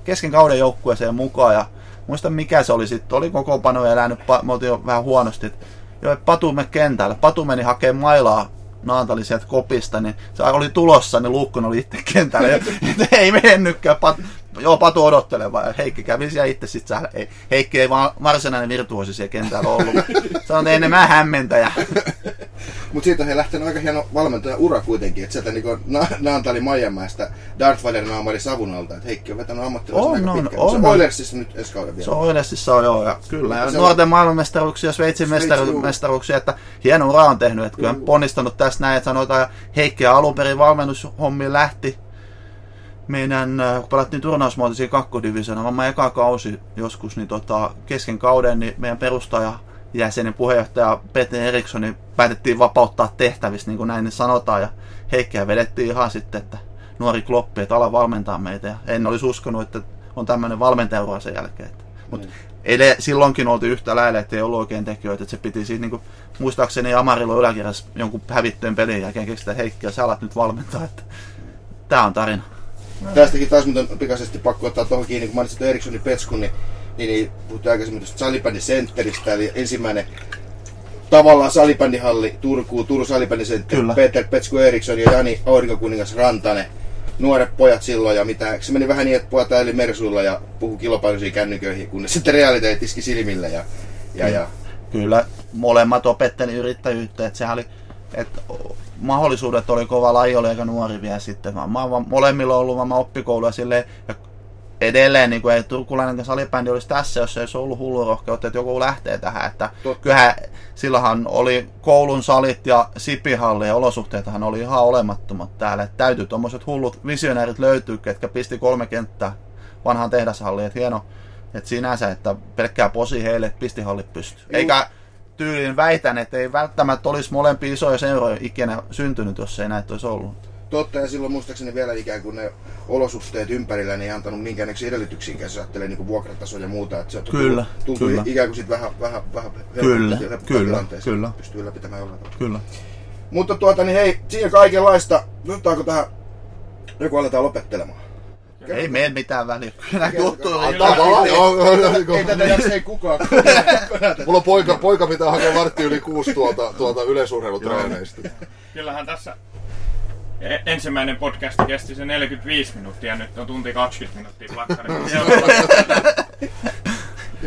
kesken kauden joukkueeseen mukaan ja muista mikä se oli sitten, oli koko pano elänyt, me oltiin jo vähän huonosti, että joo, Patu meni kentälle. Patu meni hakemaan mailaa Naantali sieltä kopista, niin se oli tulossa, niin Luukkonen oli itse kentällä. Ja, [LAUGHS] [LAUGHS] ei mennytkään. Pat, joo, Patu odottelee vaan. Heikki kävi siellä itse sit sählä. Ei, Heikki ei vaan varsinainen virtuosi siellä kentällä ollut. [LAUGHS] Sanoin, että ennen mä hämmentäjä. Mutta siitä on he lähtenyt aika hieno valmentaja ura kuitenkin, että sieltä niinku Na- Naantali Maijamäestä Darth Vader naamari savun alta, että Heikki on vetänyt ammattilaisen On, aika on, pitkään. on, se on. Oilersissa nyt ensi kauden vielä. Se on Oilesissa on joo, ja kyllä. Ja Se on- nuorten maailmanmestaruuksia, Sveitsin Sveitsi, mestaru- mestaruuksia, että hieno ura on tehnyt. Että kyllä on ponnistanut tässä näin, että sanotaan, Heikki alun perin valmennushommiin lähti meidän, äh, kun pelattiin turnausmuotoisia kakkodivisioona, vaan eka kausi joskus, niin tota, kesken kauden niin meidän perustaja jäsenen puheenjohtaja Peter Eriksson niin päätettiin vapauttaa tehtävistä, niin kuin näin sanotaan, ja Heikkiä vedettiin ihan sitten, että nuori kloppi, että ala valmentaa meitä, ja en olisi uskonut, että on tämmöinen valmentajaura sen jälkeen. Mutta ede, silloinkin oltiin yhtä lailla, että ei ollut oikein tekijöitä, että se piti siitä, niin kuin, muistaakseni Amarilla yläkirjassa jonkun hävittyön pelin jälkeen keksitä, että Heikki, sä alat nyt valmentaa, että tämä on tarina. Tästäkin taas muuten pikaisesti pakko ottaa tuohon kiinni, kun mainitsit Erikssonin Petskun, niin, niin, niin puhuttiin aikaisemmin tuosta salibändin sentteristä, eli ensimmäinen tavallaan salibändihalli Turkuun, Turun salibändisentteri. Peter Petsku Eriksson ja Jani Aurinkokuningas Rantanen. Nuoret pojat silloin ja mitä, se meni vähän niin, että pojat eli mersuilla ja puhu kilpailuisia kännyköihin, kunnes sitten realiteetti iski silmille ja, ja, ja Kyllä, molemmat opetteli yrittäjyyttä, että sehän oli, että mahdollisuudet oli kova laji, oli aika nuori vielä sitten. Mä, mä, mä- molemmilla on ollut mä oppikouluja silleen, ja edelleen niin kuin ei turkulainen salibändi olisi tässä, jos ei olisi ollut hullu rohkeutta, että joku lähtee tähän. Että Totta. kyllähän silloinhan oli koulun salit ja sipihalli ja olosuhteethan oli ihan olemattomat täällä. Että täytyy tuommoiset hullut visionäärit löytyy, ketkä pisti kolme kenttää vanhaan tehdashalliin. Että hieno, että sinänsä, että pelkkää posi heille, että pisti hallit pystyy. Eikä tyyliin väitän, että ei välttämättä olisi molempia isoja seuroja ikinä syntynyt, jos ei näitä olisi ollut. Totta, ja silloin muistaakseni vielä ikään kuin ne olosuhteet ympärillä niin ei antanut minkäännöksiä edellytyksiä, jos ajattelee niin kuin ja muuta. Että se on Kyllä, tuntui kyllä. ikään kuin sit vähän, vähän, vähän Kyllä, helpottaa kyllä, kyllä. Pystyy ylläpitämään jollain tavalla. Kyllä. Mutta tuota, niin hei, siinä kaikenlaista. Otetaanko tähän, joku aletaan lopettelemaan? Ei mene mitään väliä. Kyllä Kertokaa. juttu on. Joo, Ei tätä jaksa ei kukaan. Mulla on poika, poika pitää hakea vartti yli kuusi tuolta, tuolta yleisurheilutreeneistä. Kyllähän tässä ensimmäinen podcast kesti se 45 minuuttia, nyt on tunti 20 minuuttia plakkarissa. [LAUGHS]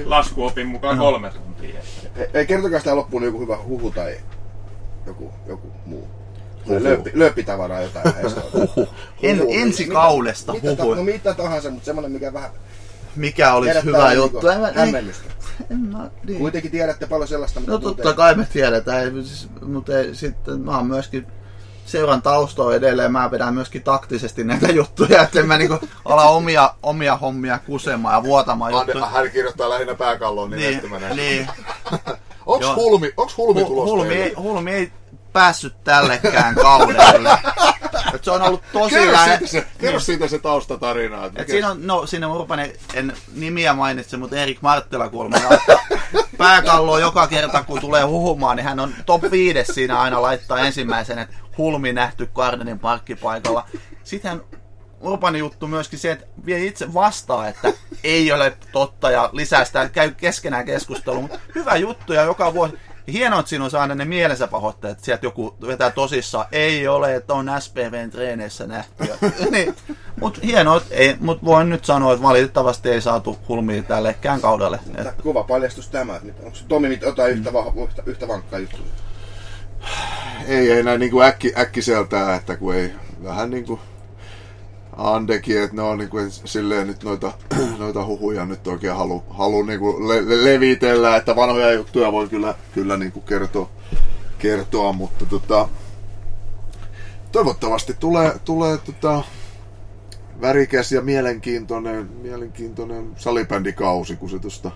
Laskuopin mukaan kolme tuntia. Ei, ei kertokaa sitä loppuun joku hyvä huhu tai joku, joku muu. Lööppi, lööppitavaraa jotain. [LAUGHS] Huhu. En, ensi kaudesta mitä, ta- huhu. no mitä tahansa, mutta semmoinen mikä vähän Mikä olisi hyvä niinku juttu. En, ei, hämmennystä. en mä, niin. Kuitenkin tiedätte paljon sellaista, mitä No totta kai me tiedetään, ei, siis, mutta ei, sitten mä oon myöskin seuran taustoa edelleen, mä vedän myöskin taktisesti näitä juttuja, että mä niinku ala omia, omia hommia kusemaan ja vuotamaan Ande, juttuja. hän kirjoittaa lähinnä pääkalloon niin, Niin, että mä näen. niin. Onks Joo. Hulmi, onks Hulmi Hu- tulossa Hulmi, ei? Hulmi ei päässyt tällekään kaudelle. [LAUGHS] Et se on ollut tosi Kerro, lähe... siitä se, kerro siitä se taustatarina. Että Et mikä- siinä on, no siinä Urbanen, en nimiä mainitse, mutta Erik Marttila kuulemma laittaa [LAUGHS] pääkalloa joka kerta, kun tulee huhumaan, niin hän on top 5 siinä aina laittaa ensimmäisen, että Hulmi nähty Gardenin parkkipaikalla. Sitten Urbanin juttu myöskin se, että vie itse vastaa, että ei ole totta ja lisää sitä, käy keskenään keskustelua, mutta hyvä juttu ja joka vuosi. Hienoa, että siinä on aina ne mielensä pahoitteet, että sieltä joku vetää tosissaan, ei ole, että on SPVn treeneissä nähty. [LAUGHS] Niin, mutta hienoa, että ei, mut voin nyt sanoa, että valitettavasti ei saatu kulmia tällekään kaudelle. Et, Tää Kova paljastus tämä. että Onko Tomi nyt jotain yhtä, vah- yhtä, yhtä vankkaa juttua? Ei, ei näin niinku äkki, äkkiseltään, että kun ei vähän niinku Andekin, että ne on niinku, et silleen nyt noita, [CLEARS THROAT] noita huhuja nyt oikein halu, halu niinku le, le, levitellä, että vanhoja juttuja voi kyllä, kyllä niinku kertoa, kertoa, mutta tota, toivottavasti tulee, tulee tota, värikäs ja mielenkiintoinen, mielenkiintoinen salibändikausi, kun se tuosta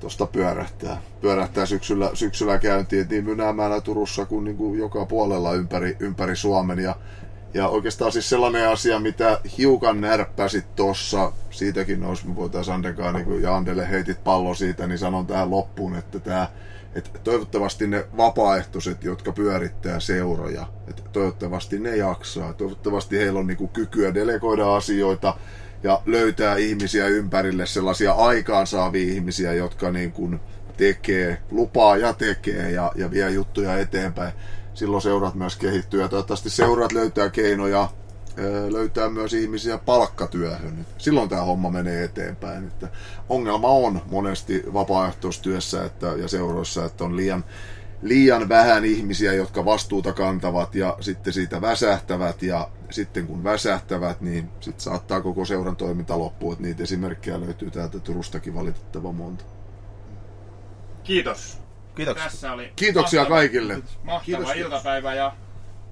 tosta pyörähtää, pyörähtää syksyllä, syksyllä käyntiin, niin Mynämäellä, Turussa kuin, niin kuin joka puolella ympäri, ympäri Suomen. Ja, ja oikeastaan siis sellainen asia, mitä hiukan närppäsit tuossa, siitäkin olisi, me voitaisiin Andekaan, niin ja Andelle heitit pallo siitä, niin sanon tähän loppuun, että tämä että toivottavasti ne vapaaehtoiset, jotka pyörittää seuroja, että toivottavasti ne jaksaa. Toivottavasti heillä on niinku kykyä delegoida asioita ja löytää ihmisiä ympärille, sellaisia aikaansaavia ihmisiä, jotka niin kuin tekee, lupaa ja tekee ja, ja vie juttuja eteenpäin. Silloin seurat myös kehittyy ja toivottavasti seurat löytää keinoja löytää myös ihmisiä palkkatyöhön. Silloin tämä homma menee eteenpäin. Että ongelma on monesti vapaaehtoistyössä että, ja seuroissa, että on liian, liian vähän ihmisiä, jotka vastuuta kantavat ja sitten siitä väsähtävät ja sitten kun väsähtävät, niin sitten saattaa koko seuran toiminta loppua. Että niitä esimerkkejä löytyy täältä Turustakin valitettavan monta. Kiitos. Kiitoksia. Tässä oli Kiitoksia mahtava, kaikille. mahtava Kiitos, kiitos. iltapäivä ja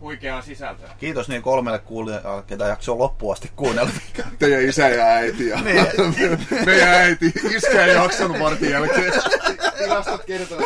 huikeaa sisältöä. Kiitos niin kolmelle kuulijalle, ketä jakso loppuun asti kuunnella. [LAUGHS] Teidän isä ja äiti ja [LAUGHS] meidän äiti. Iskä ei jaksanut vartin jälkeen. Tilastot kertoo.